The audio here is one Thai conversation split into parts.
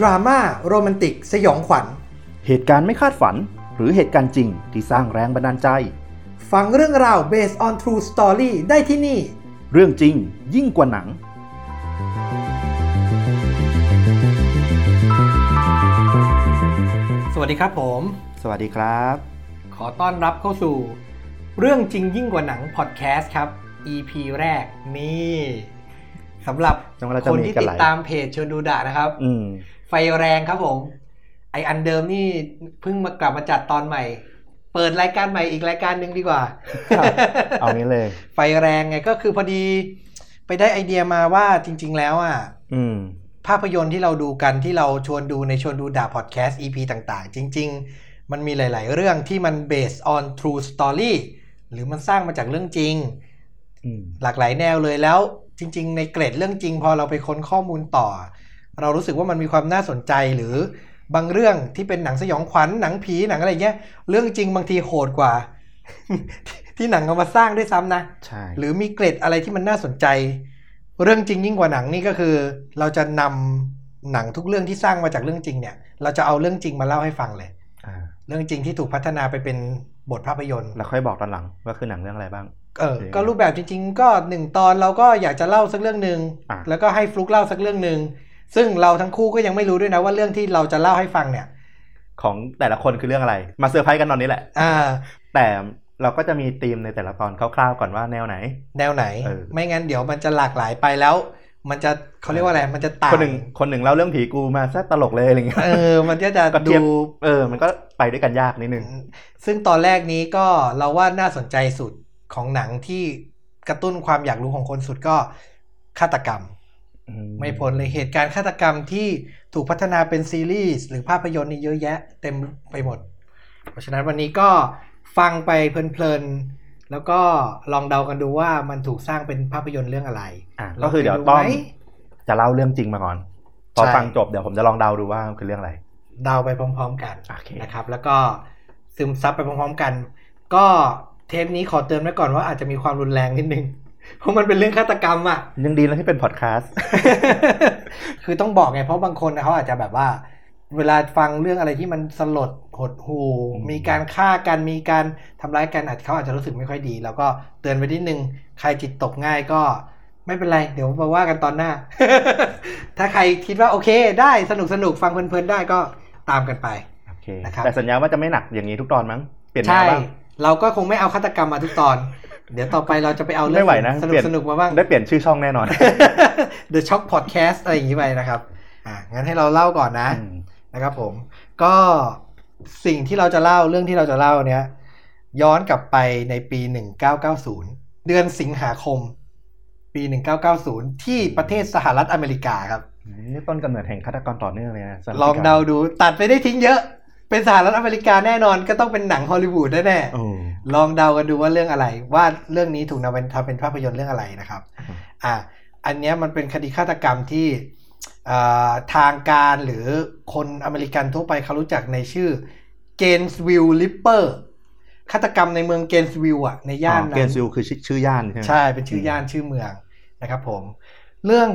ดราม่าโรแมนติก สยองขวัญ เหตุการณ์ไม่คาดฝัน หรือเหตุการณ์จริงที่สร้างแรงบันดาลใจ ฟังเรื่องราว based on true story ได้ที่นี่ เรื่องจริงยิ่งกว่าหนัง สวัสดีครับผม สวัสดีครับ ขอต้อนรับเข้าสู่ เรื่องจริงยิ่งกว่าหนังพอดแคสต์ครับ EP แรกนี่สำหรับจังหวะเราจะคนมีที่กันติหดลายตามเพจชวนดูดะนะครับอืม ไฟแรงครับผม ไออันเดิมนี่เพิ่งมากลับมาจัดตอนใหม่ เปิดรายการใหม่อีกรายการหนึ่งดีกว่าครับเอางี้เลย ไฟแรงไงก็คือพอดี ไปได้ไอเดียมาว่าจริง ๆ แล้วอะอืมภาพยนตร์ที่เราดูกันที่เราชวนดูในชวนดูด่าพอดแคสต์ EP ต่าง ๆ จริง ๆ มันมีหลาย ๆ เรื่องที่มัน based on true story หรือมันสร้างมาจากเรื่องจริงอืมหลากหลายแนวเลยแล้วจริง ๆ ในเกรดเรื่องจริง พอเราไปค้นข้อมูลต่อ เรารู้สึกว่ามันมีความน่าสนใจหรือบางเรื่องที่เป็นหนังสยองขวัญหนังผีหนังอะไรเงี้ยเรื่องจริงบางทีโหดกว่า ที่หนังเอามาสร้างด้วยซ้ำนะใช่หรือมีเกรดอะไรที่มันน่าสนใจ เรื่องจริงยิ่งกว่าหนังนี่ก็คือ เราจะนำหนังทุกเรื่องที่สร้างมาจากเรื่องจริงเนี่ย เราจะเอาเรื่องจริงมาเล่าให้ฟังเลยอ่าเรื่องจริงที่ถูกพัฒนาไปเป็นบทภาพยนตร์แล้วค่อยบอกตอนหลังว่าคือหนังเรื่องอะไรบ้างเออโอเคก็รูปแบบจริงๆ ก็หนึ่งตอนเราก็อยากจะเล่าสักเรื่องหนึ่งอะแล้วก็ให้ฟลุกเล่าสักเรื่องหนึ่ง ซึ่งเราทั้งคู่ก็ยังไม่รู้ด้วยนะว่าเรื่องที่เราจะเล่าให้ฟังเนี่ย ของแต่ละคนคือเรื่องอะไร มาเซอร์ไพรส์กันตอนนี้แหละอ่าแต่เราก็จะมีธีมในแต่ละตอนคร่าวๆก่อนว่าแนวไหน แนวไหนเออไม่งั้นเดี๋ยวมันจะหลากหลายไปแล้ว มันจะเขาเรียกว่าอะไรมันจะต่างคนหนึ่งคนหนึ่งเล่าเรื่องผีกูมาซะตลกเลยอะไรเงี้ยเออมันก็จะก็เทียบดูเออ มันก็ไปด้วยกันยากนิดนึงซึ่งตอนแรกนี้ก็เราว่าน่าสนใจสุดของหนังที่กระตุ้นความอยากรู้ของคนสุดก็ฆาตกรรมอื ไม่พ้นเลยเหตุการณ์ฆาตกรรมที่ถูกพัฒนาเป็นซีรีส์หรือภาพยนตร์นี่เยอะแยะเต็มไปหมด เพราะฉะนั้นวันนี้ก็ฟังไปเพลินๆ แล้วก็ลองเดากันดูว่ามันถูกสร้างเป็นภาพยนตร์เรื่องอะไรอะก็คือเดี๋ยวต้องลองไปดูไหมจะเล่าเรื่องจริงมาก่อน พอใช่ฟังจบเดี๋ยวผมจะลองเดาดูว่าคือเรื่องอะไร เดาไปพร้อม ๆ กันโอเคนะครับ แล้วก็ซึมซับไปพร้อมๆกัน ก็เทปนี้ขอเตือนไว้ก่อนว่าอาจจะมีความรุนแรงนิดนึง เพราะมันเป็นเรื่องฆาตกรรมอะยังดีแล้วที่เป็นพอดแคสต์คือต้องบอกไงเพราะบางคนนะเขาอาจจะแบบว่า เวลาฟังเรื่องอะไรที่มันสลดหดหูอืมมีการฆ่ากันมีการทำร้ายกันอาจเขาอาจจะรู้สึกไม่ค่อยดี แล้วก็เตือนไว้นิดนึงใครจิตตกง่ายก็ไม่เป็นไร เดี๋ยวมาว่ากันตอนหน้า ถ้าใครคิดว่าโอเค ได้สนุกสนุกฟังเพลินๆได้ก็ตามกันไปโอเคนะครับแต่สัญญาว่าจะไม่หนักอย่างนี้ทุกตอนมั้งเปลี่ยนแนใช่วบ้างเราก็คงไม่เอาฆาตกรรมมาทุกตอน เดี๋ยวต่อไปเราจะไปเอาเรื่ไม่ไหวนะสนุเปลี่กยนสนุกๆมาบ้างได้เปลี่ยนชื่อช่องแน่นอน The Shock Podcast อะไรอย่างนี้ไปนะครับอ่างั้นให้เราเล่าก่อนนะอืมนะครับผม ก็สิ่งที่เราจะเล่าเรื่องที่เราจะเล่าเนี้ยย้อนกลับไปในปี 1990 เดือนสิงหาคม ปี 1990 ที่ประเทศสหรัฐอเมริกาครับนี่ต้นกำเนิดแห่งฆาตกรต่อเนื่องเลยนะสำหรับลองเดาดูตัดไปได้ทิ้งเยอะ เป็นสหรัฐอเมริกาแน่นอนก็ต้องเป็นหนังฮอลลีวูดแน่ๆโอ้ลองเดากันดูว่าเรื่องอะไร ว่าเรื่องนี้ถูกนำเป็นทำเป็นภาพยนตร์เรื่องอะไรนะครับอืมอะอันเนี้ยมันเป็นคดีฆาตกรรมที่อ่าทางการหรือคนอเมริกันทั่วไปเขารู้จักในชื่อGainesville Ripper ฆาตกรรมในเมืองเกนส์วิลอะในย่านเกนส์วิลล์คือชื่อชื่อย่านใช่ไหมใช่เป็นชื่อย่านชื่อเมืองนะครับผม เรื่อง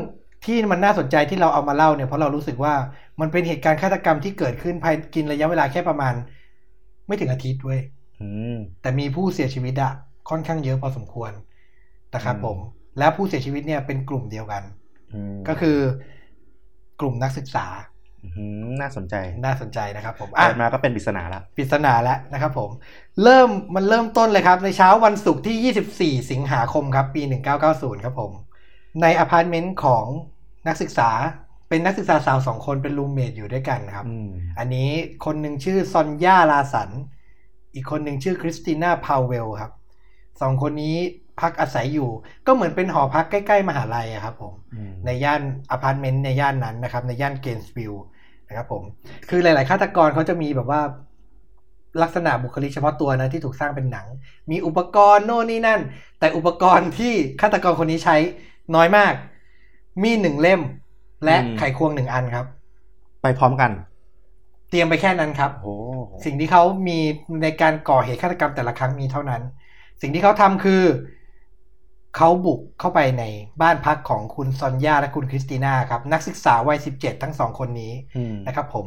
ที่มันน่าสนใจที่เราเอามาเล่าเนี่ยเพราะเรารู้สึกว่า มันเป็นเหตุการณ์ฆาตกรรมที่เกิดขึ้นภายในระยะเวลาแค่ประมาณ ไม่ถึงอาทิตย์เว้ยอืมแต่มีผู้เสียชีวิตอะค่อนข้างเยอะพอสมควรนะครับอืมผม และผู้เสียชีวิตเนี่ยเป็นกลุ่มเดียวกันอืมก็คือกลุ่มนักศึกษาอืมน่าสนใจ น่าสนใจนะครับผมอะเปิดมาก็เป็นปริศนาละปริศนาแล้วนะครับผม เริ่มมันเริ่มต้นเลยครับ ในเช้าวันศุกร์ที่ 24 สิงหาคมครับ ปี 1990 ครับผม ในอพาร์ตเมนต์ของนักศึกษา เป็นนักศึกษาสาวสองคนเป็น roommate อยู่ด้วยกันครับอืมอันนี้คนหนึ่งชื่อซอนยาลาสัน อีกคนหนึ่งชื่อคริสติน่าพาวเวลครับ สองคนนี้พักอาศัยอยู่ ก็เหมือนเป็นหอพักใกล้ ๆ มหาลัยอะครับผมอืมในย่านอพาร์ตเมนต์ในย่านนั้นนะครับ ในย่านเกนส์วิลล์นะครับผม คือหลาย ๆ ฆาตกรเขาจะมีแบบว่าลักษณะบุคลิกเฉพาะตัวนะที่ถูกสร้างเป็นหนัง มีอุปกรณ์โน่นนี่นั่น แต่อุปกรณ์ที่ฆาตกรคนนี้ใช้น้อยมาก มีดหนึ่งเล่ม และไขควงหนึ่งอันครับ ไปพร้อมกัน เตรียมไปแค่นั้นครับโอ้สิ่งที่เขามีในการก่อเหตุฆาตกรรมแต่ละครั้งมีเท่านั้น สิ่งที่เขาทำคือเขาบุกเข้าไปในบ้านพักของคุณซอนยาและคุณคริสติน่าครับ นักศึกษาวัย17ทั้งสองคนนี้อืมนะครับผม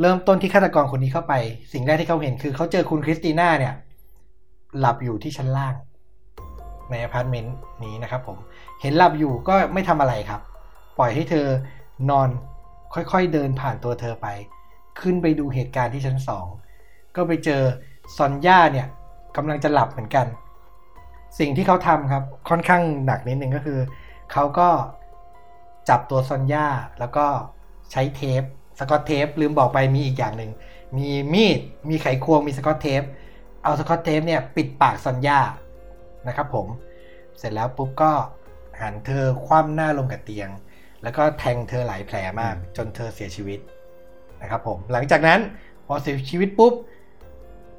เริ่มต้นที่ฆาตกรคนนี้เข้าไป สิ่งแรกที่เขาเห็นคือเขาเจอคุณคริสติน่าเนี่ย หลับอยู่ที่ชั้นล่าง ในอพาร์ตเมนต์นี้นะครับผมเห็นหลับอยู่ก็ไม่ทำอะไรครับ ปล่อยให้เธอนอนค่อยๆเดินผ่านตัวเธอไป ขึ้นไปดูเหตุการณ์ที่ชั้นสองก็ไปเจอซอนย่าเนี่ยกำลังจะหลับเหมือนกัน สิ่งที่เขาทำครับค่อนข้างหนักนิดนึงก็คือเขาก็จับตัวซอนย่าแล้วก็ใช้เทปสกอตเทปลืมบอกไปมีอีกอย่างหนึ่งมีมีดมีไขควงมีสกอตเทปเอาสกอตเทปเนี่ยปิดปากซอนย่านะครับผมเสร็จแล้วปุ๊บก็หันเธอคว่ำหน้าลงกับเตียง แล้วก็แทงเธอหลายแผลมาก จนเธอเสียชีวิตนะครับผมหลังจากนั้นพอเสียชีวิตปุ๊บ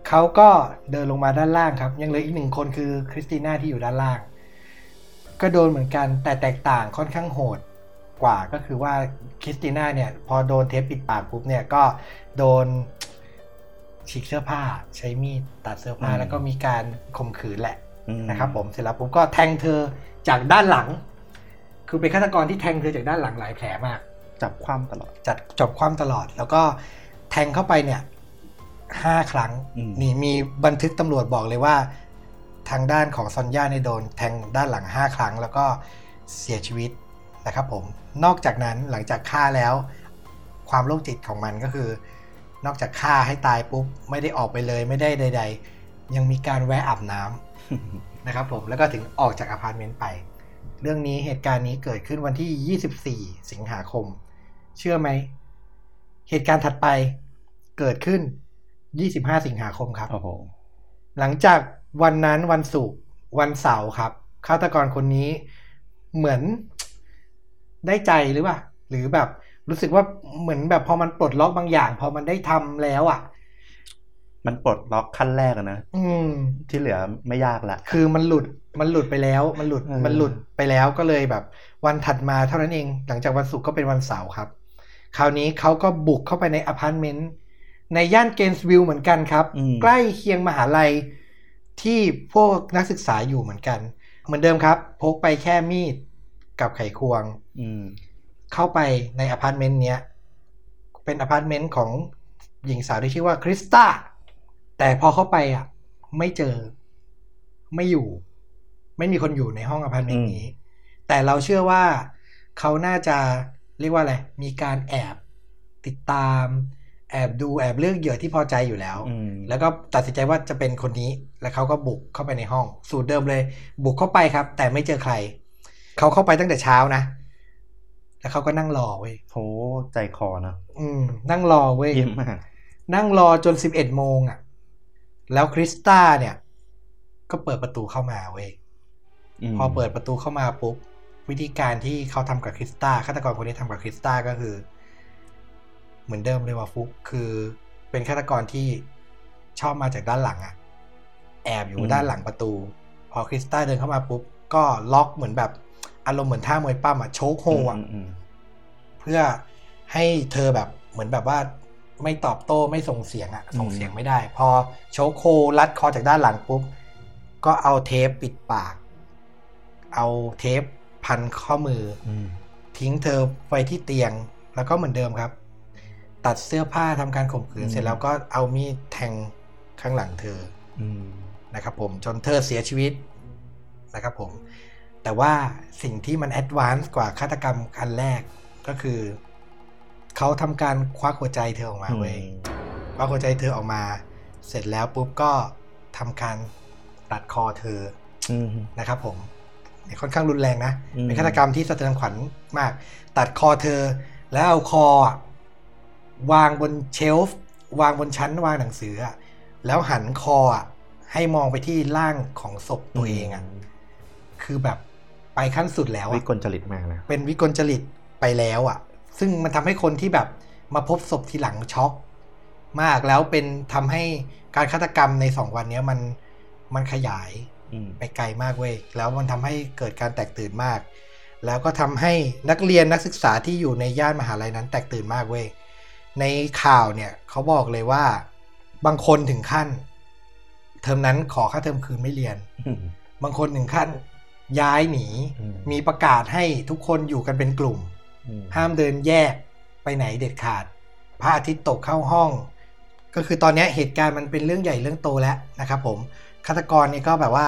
เขาก็เดินลงมาด้านล่างครับ ยังเหลืออีกหนึ่งคนคือคริสติน่าที่อยู่ด้านล่าง ก็โดนเหมือนกันแต่แตกต่างค่อนข้างโหดกว่าก็คือว่าคริสติน่าเนี่ยพอโดนเทปปิดปากปุ๊บเนี่ยก็โดนฉีกเสื้อผ้าใช้มีดตัดเสื้อผ้าอืมแล้วก็มีการข่มขืนแหละอืมนะครับผมเสร็จแล้วผมก็แทงเธอจากด้านหลัง คือเป็นฆาตกรที่แทงเธอจากด้านหลังหลายแผลมาก จับคว่ำตลอด จัดจบความตลอด แล้วก็แทงเข้าไปเนี่ยห้าครั้งอืมนี่มีบันทึกตำรวจบอกเลยว่า ทางด้านของซอนย่าในยโดน แทงด้านหลังห้าครั้ง แล้วก็เสียชีวิตนะครับผม นอกจากนั้นหลังจากฆ่าแล้ว ความโรคจิตของมันก็คือ นอกจากฆ่าให้ตายปุ๊บไม่ได้ออกไปเลยไม่ได้ใด ๆ ยังมีการแวะอาบน้ำนะครับผมแล้วก็ถึงออกจากอพาร์ตเมนต์ไป เรื่องนี้เหตุการณ์นี้เกิดขึ้นวันที่ 24 สิงหาคม เชื่อไหม เหตุการณ์ถัดไปเกิดขึ้น 25 สิงหาคมครับโอ้โหหลังจากวันนั้นวันศุกร์วันเสาร์ครับฆาตกรคนนี้เหมือนได้ใจหรือเปล่าหรือแบบรู้สึกว่าเหมือนแบบพอมันปลดล็อกบางอย่าง พอมันได้ทำแล้วอะ มันปลดล็อกขั้นแรกอะนะอืมที่เหลือไม่ยากละ คือมันหลุดมันหลุดไปแล้ว มันหลุดเออมันหลุดไปแล้วก็เลยแบบ วันถัดมาเท่านั้นเอง หลังจากวันศุกร์ก็เป็นวันเสาร์ครับ คราวนี้เขาก็บุกเข้าไปในอพาร์ตเมนต์ในย่านเกนส์วิลล์เหมือนกันครับอืมใกล้เคียงมหาลัยที่พวกนักศึกษาอยู่เหมือนกัน เหมือนเดิมครับ พกไปแค่มีดกับไขควงอืมเข้าไปในอพาร์ตเมนต์เนี้ยเป็นอพาร์ตเมนต์ของหญิงสาวที่ชื่อว่าคริสตา แต่พอเข้าไปอะ ไม่เจอ ไม่อยู่ ไม่มีคนอยู่ในห้องอพาร์ตเมนต์นี้ แต่เราเชื่อว่าเขาน่าจะเรียกว่าอะไร มีการแอบติดตาม แอบดูแอบเลือกเหยื่อที่พอใจอยู่แล้วอืมแล้วก็ตัดสินใจว่าจะเป็นคนนี้ แล้วเขาก็บุกเข้าไปในห้อง สูตรเดิมเลย บุกเข้าไปครับ แต่ไม่เจอใคร เขาเข้าไปตั้งแต่เช้านะแล้วเขาก็นั่งรอเว้ยโหใจคอนะอืม นั่งรอเว้ยเยี่ยมมาก นั่งรอจนสิบเอ็ดโมงอะ แล้วคริสตาเนี่ย ก็เปิดประตูเข้ามาเว้ยมพอเปิดประตูเข้ามาปุ๊บวิธีการที่เขาทำกับคริสตาฆาตกรคนนี้ทำกับคริสตาก็คือ เหมือนเดิมเลยว่าฟุกคือเป็นฆาตกรที่ชอบมาจากด้านหลังอะแอบอยู่ด้านหลังประตู พอคริสตาเดินเข้ามาปุ๊บก็ล็อกเหมือนแบบอารมณ์เหมือนท่ามวยปั้มอะโชกโฮอะมอืมเพื่อให้เธอแบบเหมือนแบบว่า ไม่ตอบโต้ไม่ส่งเสียงอะส่งเสียงไม่ได้ พอโชกโครัดคอจากด้านหลังปุ๊บก็เอาเทปปิดปาก เอาเทปพันข้อมืออืมทิ้งเธอไว้ที่เตียงแล้วก็เหมือนเดิมครับ ตัดเสื้อผ้าทำการข่มขืนอืมเสร็จแล้วก็เอามีดแทงข้างหลังเธออืมนะครับ ผมจนเธอเสียชีวิตนะครับ ผม แต่ว่าสิ่งที่มัน advance กว่าฆาตกรรมอันแรกก็คือ เขาทำการควักหัวใจเธอออกมาเว้ยควักหัวใจเธอออกมา เสร็จแล้วปุ๊บก็ทำการตัดคอเธออืมนะครับ ผมเนี่ยค่อนข้างรุนแรงนะอืมเป็นฆาตกรรมที่สะเทือนขวัญมาก ตัดคอเธอ แล้วเอาคออะวางบนเชลฟ์วางบนชั้นวางหนังสืออะแล้วหันคออะให้มองไปที่ร่างของศพตัวเองอะคือแบบไปขั้นสุดแล้ววิอะกลจริตมากนะเป็นวิกลจริตไปแล้วอะ ซึ่งมันทำให้คนที่แบบมาพบศพทีหลังช็อกมากแล้วเป็นทำให้การฆาตกรรมในสองวันเนี้ยมันมันขยายอืมไปไกลมากเว้ยแล้วมันทำให้เกิดการแตกตื่นมาก แล้วก็ทำให้นักเรียนนักศึกษาที่อยู่ในย่านมหาลัยนั้นแตกตื่นมากเว้ยในข่าวเนี่ยเขาบอกเลยว่า บางคนถึงขั้น เทอมนั้นขอค่าเทอมคืนไม่เรียนอืมบางคนถึงขั้นย้ายหนีอืมมีประกาศให้ทุกคนอยู่กันเป็นกลุ่มอืม ห้ามเดินแยกไปไหนเด็ดขาดพระอาทิตย์ตกเข้าห้อง ก็คือตอนเนี้ยเหตุการณ์มันเป็นเรื่องใหญ่เรื่องโตแล้วนะครับผมฆาตกรนี่ก็แบบว่า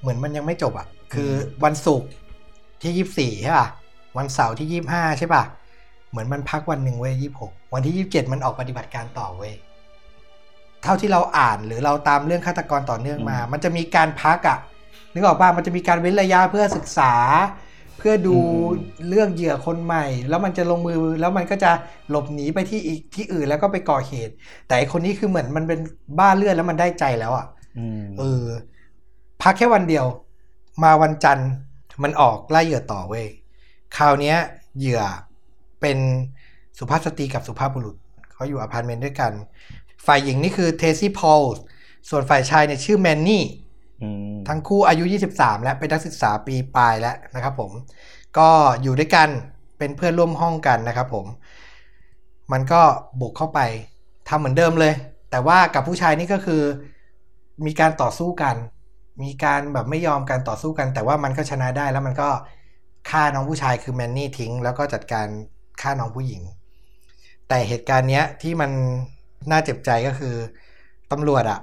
เหมือนมันยังไม่จบอะ่ะ คือวันศุกร์ที่ยี่สี่ใช่ป่ะวันเสาร์ที่ยี่ห้าใช่ป่ะเหมือนมันพักวันหนึ่งเว้ยยี่หกวันที่ยี่เจ็ดมันออกปฏิบัติการต่อเว้ยเท่าที่เราอ่านหรือเราตามเรื่องฆาตกรต่อเนื่องมา มันจะมีการพักอะ่ะนึกออกป่ะมันจะมีการเว้นระยะเพื่อศึกษาเพื่อดูเรื่องเหยื่อคนใหม่ แล้วมันจะลงมือแล้วมันก็จะหลบหนีไปที่อีกที่อื่นแล้วก็ไปก่อเหตุ แต่ไอคนนี้คือเหมือนมันเป็นบ้าเลือดแล้วมันได้ใจแล้วอะอืมเออ พักแค่วันเดียว มาวันจันทร์มันออกไล่เหยื่อต่อเว้ยคราวเนี้ยเหยื่อเป็นสุภาพสตรีกับสุภาพบุรุษเขาอยู่อพาร์ตเมนต์ด้วยกัน ฝ่ายหญิงนี่คือเทรซี่พอลส่วนฝ่ายชายเนี่ยชื่อแมนนี่อืม ทั้งคู่อายุ 23 และเป็นนักศึกษาปีปลายแล้วนะครับผม ก็อยู่ด้วยกันเป็นเพื่อนร่วมห้องกันนะครับผม มันก็บุกเข้าไปทำเหมือนเดิมเลย แต่ว่ากับผู้ชายนี่ก็คือ มีการต่อสู้กัน มีการแบบไม่ยอมการต่อสู้กัน แต่ว่ามันก็ชนะได้แล้วมันก็ฆ่าน้องผู้ชายคือแมนนี่ทิ้ง แล้วก็จัดการฆ่าน้องผู้หญิง แต่เหตุการณ์เนี้ยที่มันน่าเจ็บใจก็คือตำรวจอะ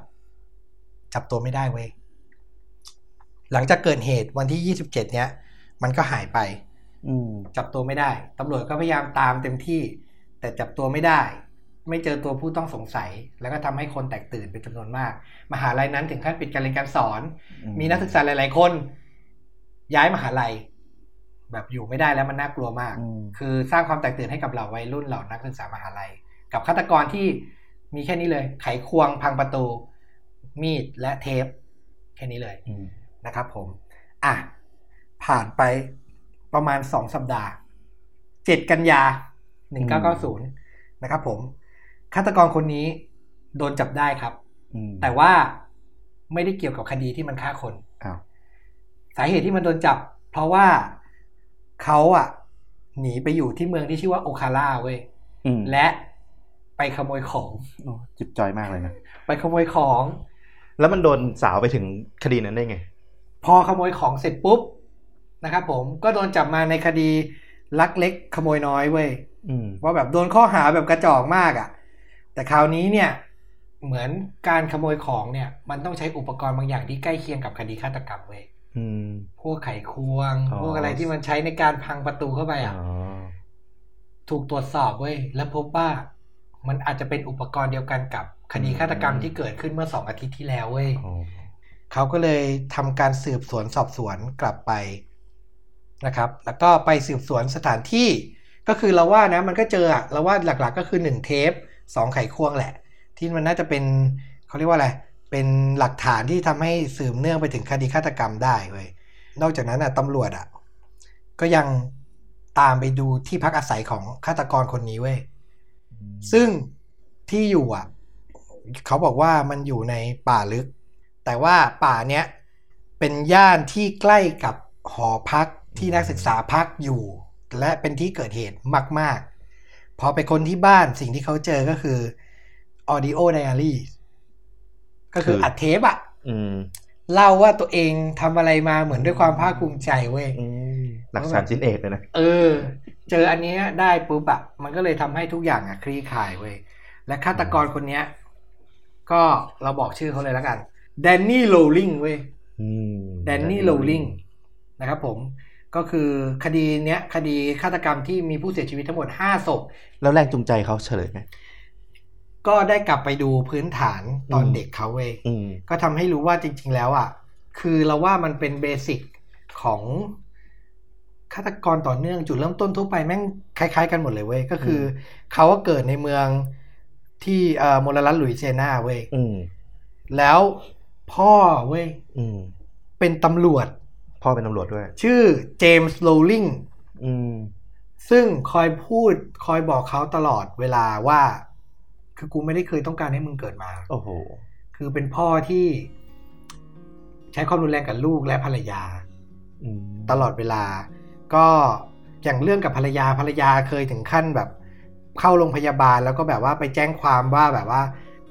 จับตัวไม่ได้เว้ย หลังจากเกิดเหตุวันที่ 27 เนี้ยมันก็หายไปอืมจับตัวไม่ได้ตำรวจก็พยายามตามเต็มที่ แต่จับตัวไม่ได้ ไม่เจอตัวผู้ต้องสงสัย แล้วก็ทำให้คนแตกตื่นเป็นจำนวนมาก มหาลัยนั้นถึงขั้นปิดการเรียนการสอนอืมมีนักศึกษาหลาย ๆ คน ย้ายมหาลัย แบบอยู่ไม่ได้แล้วมันน่ากลัวมากอืมคือสร้างความแตกตื่นให้กับเหล่าวัยรุ่นเหล่านักศึกษามหาลัย กับฆาตกรที่มีแค่นี้เลย ไขควงพังประตู มีดและเทป แค่นี้เลยอืม นะครับผม อะ ผ่านไปประมาณสองสัปดาห์เจ็ดกันยาหนึ่งเก้าเก้าศูนย์นะครับผม ฆาตกรคนนี้โดนจับได้ครับอืมแต่ว่าไม่ได้เกี่ยวกับคดีที่มันฆ่าคนอ้าวสาเหตุที่มันโดนจับ เพราะว่าเขาอะหนีไปอยู่ที่เมืองที่ชื่อว่าโอคาร่าเว้ยอืมและไปขโมยของโอ้จิบจอยมากเลยนะ ไปขโมยของ แล้วมันโดนสาวไปถึงคดีนั้นได้ไง พอขโมยของเสร็จปุ๊บนะครับผมก็โดนจับมาในคดีลักเล็กขโมยน้อยเว้ยอืมว่าแบบโดนข้อหาแบบกระจอกมากอะ่ะ แต่คราวนี้เนี่ยเหมือนการขโมยของเนี่ย มันต้องใช้อุปกรณ์บางอย่างที่ใกล้เคียงกับคดีฆาตกรรมเว้ยอืมพวกไขควงอ๋อพวกอะไรที่มันใช้ในการพังประตูเข้าไปอ๋อะ่ะอถูกตรวจสอบเว้ยแล้วพบว่ามันอาจจะเป็นอุปกรณ์เดียวกันกับคดีฆาตกรรมที่เกิดขึ้นเมื่อสองอาทิตย์ที่แล้วเว้ยอ๋อ เขาก็เลยทำการสืบสวนสอบสวนกลับไปนะครับ แล้วก็ไปสืบสวนสถานที่ ก็คือเราว่านะมันก็เจออะเราว่าหลักๆก็คือหนึ่งเทปสองไขควงแหละ ที่มันน่าจะเป็นเขาเรียกว่าอะไร เป็นหลักฐานที่ทำให้สืบเนื่องไปถึงคดีฆาตกรรมได้เว้ย นอกจากนั้นอะตำรวจอะก็ยังตามไปดูที่พักอาศัยของฆาตกรคนนี้เว้ย ซึ่งที่อยู่อะ เขาบอกว่ามันอยู่ในป่าลึก แต่ว่าป่าเนี้ยเป็นย่านที่ใกล้กับหอพักที่นักศึกษาพักอยู่ และเป็นที่เกิดเหตุมาก ๆ พอไปคนที่บ้านสิ่งที่เขาเจอก็คือ audio diary ก็คืออัดเทปอะอืมเล่าว่าตัวเองทำอะไรมาเหมือนด้วยความภาคภูมิใจเว้ยอืมหลักฐานชิ้นเอกเลยนะเออ เจออันเนี้ยได้ปุ๊บอะมันก็เลยทำให้ทุกอย่างอะคลี่คลายเว้ยและฆาตกรคนเนี้ย ก็เราบอกชื่อเขาเลยแล้วกัน แดนนี่โรลลิงเว้ยอืมแดนนี่โรลลิงนะครับผมก็คือคดีเนี้ยคดีฆาตกรรมที่มีผู้เสียชีวิตทั้งหมด5ศพแล้วแรงจูงใจเขาเฉลยไหมก็ได้กลับไปดูพื้นฐานตอนอืมเด็กเขาเว้ยอืมก็ทำให้รู้ว่าจริง ๆ แล้วอะ คือเราว่ามันเป็น basic ของฆาตกรต่อเนื่องจุดเริ่มต้นทั่วไปแม่งคล้าย ๆ กันหมดเลยเว้ยก็คือเขาก็เกิดในเมืองที่เอ่อมลรัฐหลุยเซียนาเว้ยอืมแล้ว พ่อเว้ยอืมเป็นตำรวจ พ่อเป็นตำรวจด้วย ชื่อเจมส์โรลลิงอืมซึ่งคอยพูดคอยบอกเขาตลอดเวลาว่า คือกูไม่ได้เคยต้องการให้มึงเกิดมา โอ้โห คือเป็นพ่อที่ ใช้ความรุนแรงกับลูกและภรรยาอืมตลอดเวลา ก็อย่างเรื่องกับภรรยาภรรยาเคยถึงขั้นแบบ เข้าโรงพยาบาลแล้วก็แบบว่าไปแจ้งความว่าแบบว่า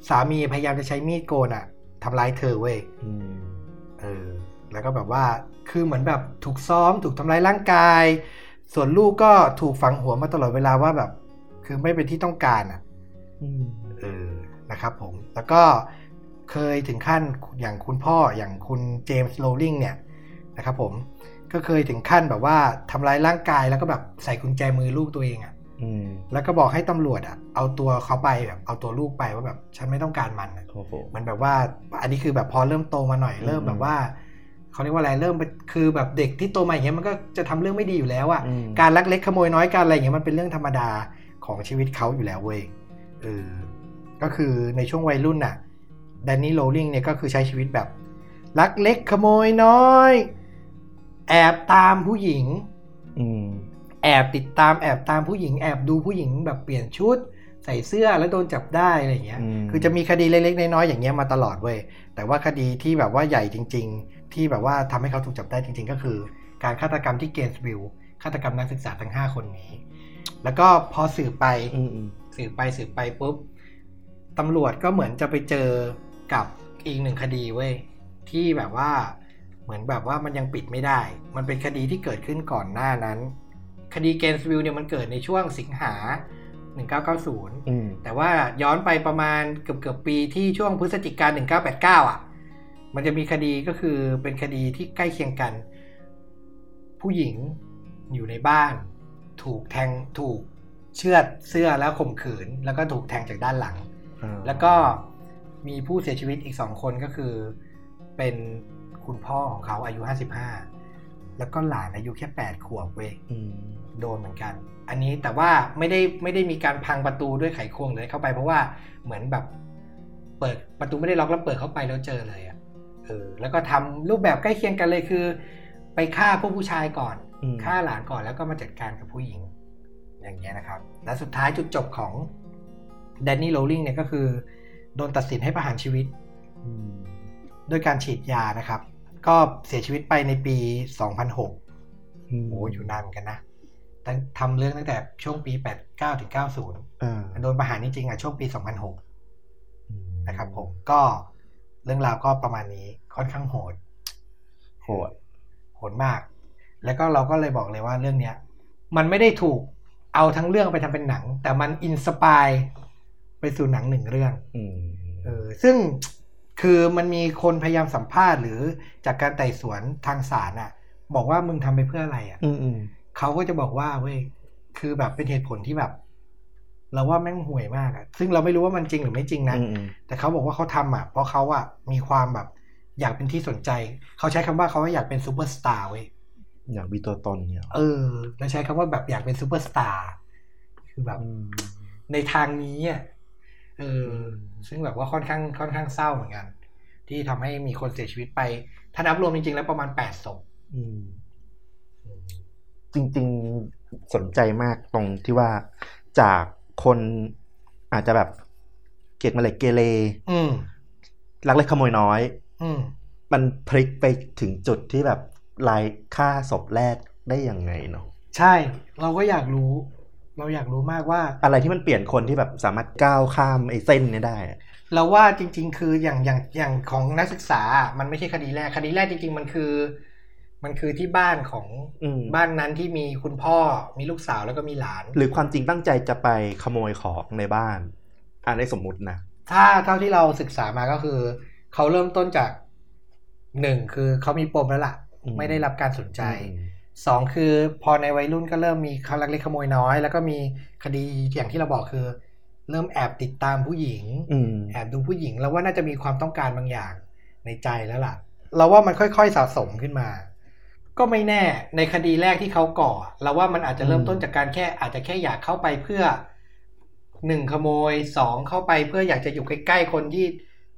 สามีพยายามจะใช้มีดโกนอะ ทำร้ายเธอเว้ยอืมเออ แล้วก็แบบว่า คือเหมือนแบบถูกซ้อม ถูกทำร้ายร่างกาย ส่วนลูกก็ถูกฝังหัวมาตลอดเวลาว่าแบบ คือไม่เป็นที่ต้องการอะอืมเออ นะครับผม แล้วก็เคยถึงขั้นอย่างคุณพ่ออย่างคุณเจมส์โรลลิงเนี่ยนะครับผม ก็เคยถึงขั้นแบบว่าทำร้ายร่างกายแล้วก็แบบใส่กุญแจมือลูกตัวเองอะ่ะอืม แล้วก็บอกให้ตำรวจอะ่ะเอาตัวเขาไปแบบเอาตัวลูกไปว่าแบบฉันไม่ต้องการมันอะโอ้โหมันแบบว่า อันนี้คือแบบพอเริ่มโตมาหน่อยอืมเริ่มแบบว่าเขาเรียกว่าอะไรเริ่มเป็นคือแบบเด็กที่โตมาอย่างเงี้ยมันก็จะทำเรื่องไม่ดีอยู่แล้วอะ่ะอืมการลักเล็กขโมยน้อยการอะไรอย่างเงี้ยมันเป็นเรื่องธรรมดาของชีวิตเขาอยู่แล้วเว้ยเออก็คือในช่วงวัยรุ่นน่ะแดนนี่โรลลิงเนี่ยก็คือใช้ชีวิตแบบลักเล็กขโมยน้อย แอบตามผู้หญิงอืม แอบติดตามแอบตามผู้หญิงแอบดูผู้หญิงแบบเปลี่ยนชุด ใส่เสื้อแล้วโดนจับได้อะไรอย่างเงี้ยอืมคือจะมีคดีเล็กๆน้อยๆอย่างเงี้ยมาตลอดเว้ยแต่ว่าคดีที่แบบว่าใหญ่จริง ๆ ที่แบบว่าทำให้เขาถูกจับได้จริง ๆ ก็คือ การฆาตกรรมที่เกนส์วิลล์ฆาตกรรมนักศึกษาทั้ง 5 คนนี้ แล้วก็พอสืบไปอืมอืมสืบไปสืบไปปุ๊บตำรวจก็เหมือนจะไปเจอกับอีกหนึ่งคดีเว้ยที่แบบว่าเหมือนแบบว่ามันยังปิดไม่ได้ มันเป็นคดีที่เกิดขึ้นก่อนหน้านั้น คดีเกนส์วิลล์เนี่ยมันเกิดในช่วงสิงหา 1990อืมแต่ว่าย้อนไปประมาณเกือบเกือบๆปีที่ช่วงพฤศจิกายน1989 อะ มันจะมีคดีก็คือเป็นคดีที่ใกล้เคียงกัน ผู้หญิงอยู่ในบ้าน ถูกแทงถูกเชือดเสื้อแล้วข่มขืน แล้วก็ถูกแทงจากด้านหลังอ่าแล้วก็มีผู้เสียชีวิตอีกสองคนก็คือ เป็นคุณพ่อของเขาอายุ 55 แล้วก็หลานอายุแค่8ขวบเว้ยอืมโดนเหมือนกัน อันนี้แต่ว่าไม่ได้ไม่ได้มีการพังประตูด้วยไขควงเลยเข้าไปเพราะว่าเหมือนแบบเปิดประตูไม่ได้ล็อกแล้วเปิดเข้าไปแล้วเจอเลยอะ่ะเออแล้วก็ทำรูปแบบใกล้เคียงกันเลยคือ ไปฆ่าพวกผู้ชายก่อนอืมฆ่าหลานก่อนแล้วก็มาจัดการกับผู้หญิง อย่างเงี้ยนะครับ และสุดท้ายจุดจบของแดนนี่โรลลิงเนี่ยก็คือ โดนตัดสินให้ประหารชีวิตอืมด้วยการฉีดยานะครับ ก็เสียชีวิตไปในปี 2006มโอ้อยู่นานเหมือนกันนะตั้งทำเรื่องตั้งแต่ช่วงปี 89 ถึง 90อ่าโดนประหารจริงๆอะช่วงปี 2006อืมนะครับผม ก็เรื่องราวก็ประมาณนี้ค่อนข้างโหด โหด โหดมาก แล้วก็เราก็เลยบอกเลยว่าเรื่องเนี้ย มันไม่ได้ถูกเอาทั้งเรื่องไปทำเป็นหนัง แต่มัน inspire ไปสู่หนังหนึ่งเรื่องอืมเออซึ่ง คือมันมีคนพยายามสัมภาษณ์หรือจากการไต่สวนทางศาลอะ บอกว่ามึงทำไปเพื่ออะไรอะอืมอืมเขาก็จะบอกว่าเว้ยคือแบบเป็นเหตุผลที่แบบ เราว่าแม่งห่วยมากอะ ซึ่งเราไม่รู้ว่ามันจริงหรือไม่จริงนะอืมอืมแต่เขาบอกว่าเขาทำอะ เพราะเขาอะมีความแบบ อยากเป็นที่สนใจ เขาใช้คำว่าเขาอยากเป็นซูเปอร์สตาร์เว้ยอยากมีตัวตนเนี่ยหรอเออแล้วใช้คำว่าแบบอยากเป็นซูเปอร์สตาร์คือแบบอืมในทางนี้อะเออ ซึ่งแบบว่าค่อนข้างค่อนข้างเศร้าเหมือนกัน ที่ทำให้มีคนเสียชีวิตไป ถ้านับรวมจริง ๆ แล้วประมาณแปดศพอืมจริง ๆสนใจมากตรงที่ว่าจากคนอาจจะแบบเกตมาเหล็กเกเรอืมลักเล็กขโมยน้อยอืมมันพลิกไปถึงจุดที่แบบลายฆ่าศพแรกได้ยังไงเนาะใช่ เราก็อยากรู้ เราอยากรู้มากว่า อะไรที่มันเปลี่ยนคนที่แบบสามารถก้าวข้ามไอ้เส้นเนี้ได้อะเราว่าจริง ๆ คืออย่างอย่างอย่างของนักศึกษาอะมันไม่ใช่คดีแรกคดีแรกจริง ๆ มันคือ มันคือที่บ้านของอืมบ้านนั้นที่มีคุณพ่อมีลูกสาวแล้วก็มีหลาน หรือความจริงตั้งใจจะไปขโมยของในบ้านอ่าในสมมุตินะถ้าเท่าที่เราศึกษามาก็คือเขาเริ่มต้นจากหนึ่งคือเขามีปมแล้วล่ะอืมไม่ได้รับการสนใจอืม สองคือพอในวัยรุ่นก็เริ่มมีคลักเล็กขโมยน้อย แล้วก็มีคดีอย่างที่เราบอกคือ เริ่มแอบติดตามผู้หญิงอืมแอบดูผู้หญิง แล้วว่าน่าจะมีความต้องการบางอย่างในใจแล้วล่ะ เราว่ามันค่อยๆสะสมขึ้นมา ก็ไม่แน่ในคดีแรกที่เขาก่อ เราว่ามันอาจจะเริ่มต้นจากการแค่ อาจจะแค่อยากเข้าไปเพื่อหนึ่งขโมยสองเข้าไปเพื่ออยากจะอยู่ใกล้ๆคนที่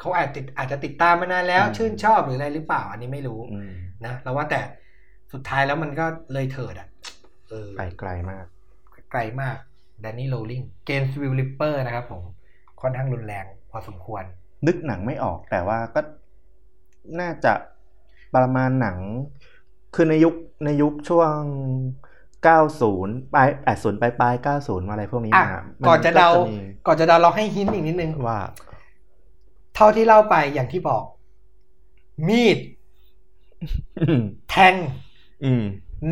เขาอาจติดอาจจะติดตามมานานแล้ว ชื่นชอบหรืออะไรหรือเปล่า อันนี้ไม่รู้อืมนะเราว่าแต่ สุดท้ายแล้วมันก็เลยเถิดอะเออไปไกลมาก ไกลมากแดนนี่โรลลิง Gainesville Ripper นะครับผม ค่อนข้างรุนแรงพอสมควร นึกหนังไม่ออกแต่ว่าก็น่าจะประมาณหนัง คือในยุคในยุคช่วง 90ปลาย80ปลายปลาย90 อะไรพวกนี้อะมาก่อนจะเดามีก่อนจะเดาเราให้หินอีกนิดนึงว่า เท่าที่เล่าไปอย่างที่บอก มีดอืมแทง อืม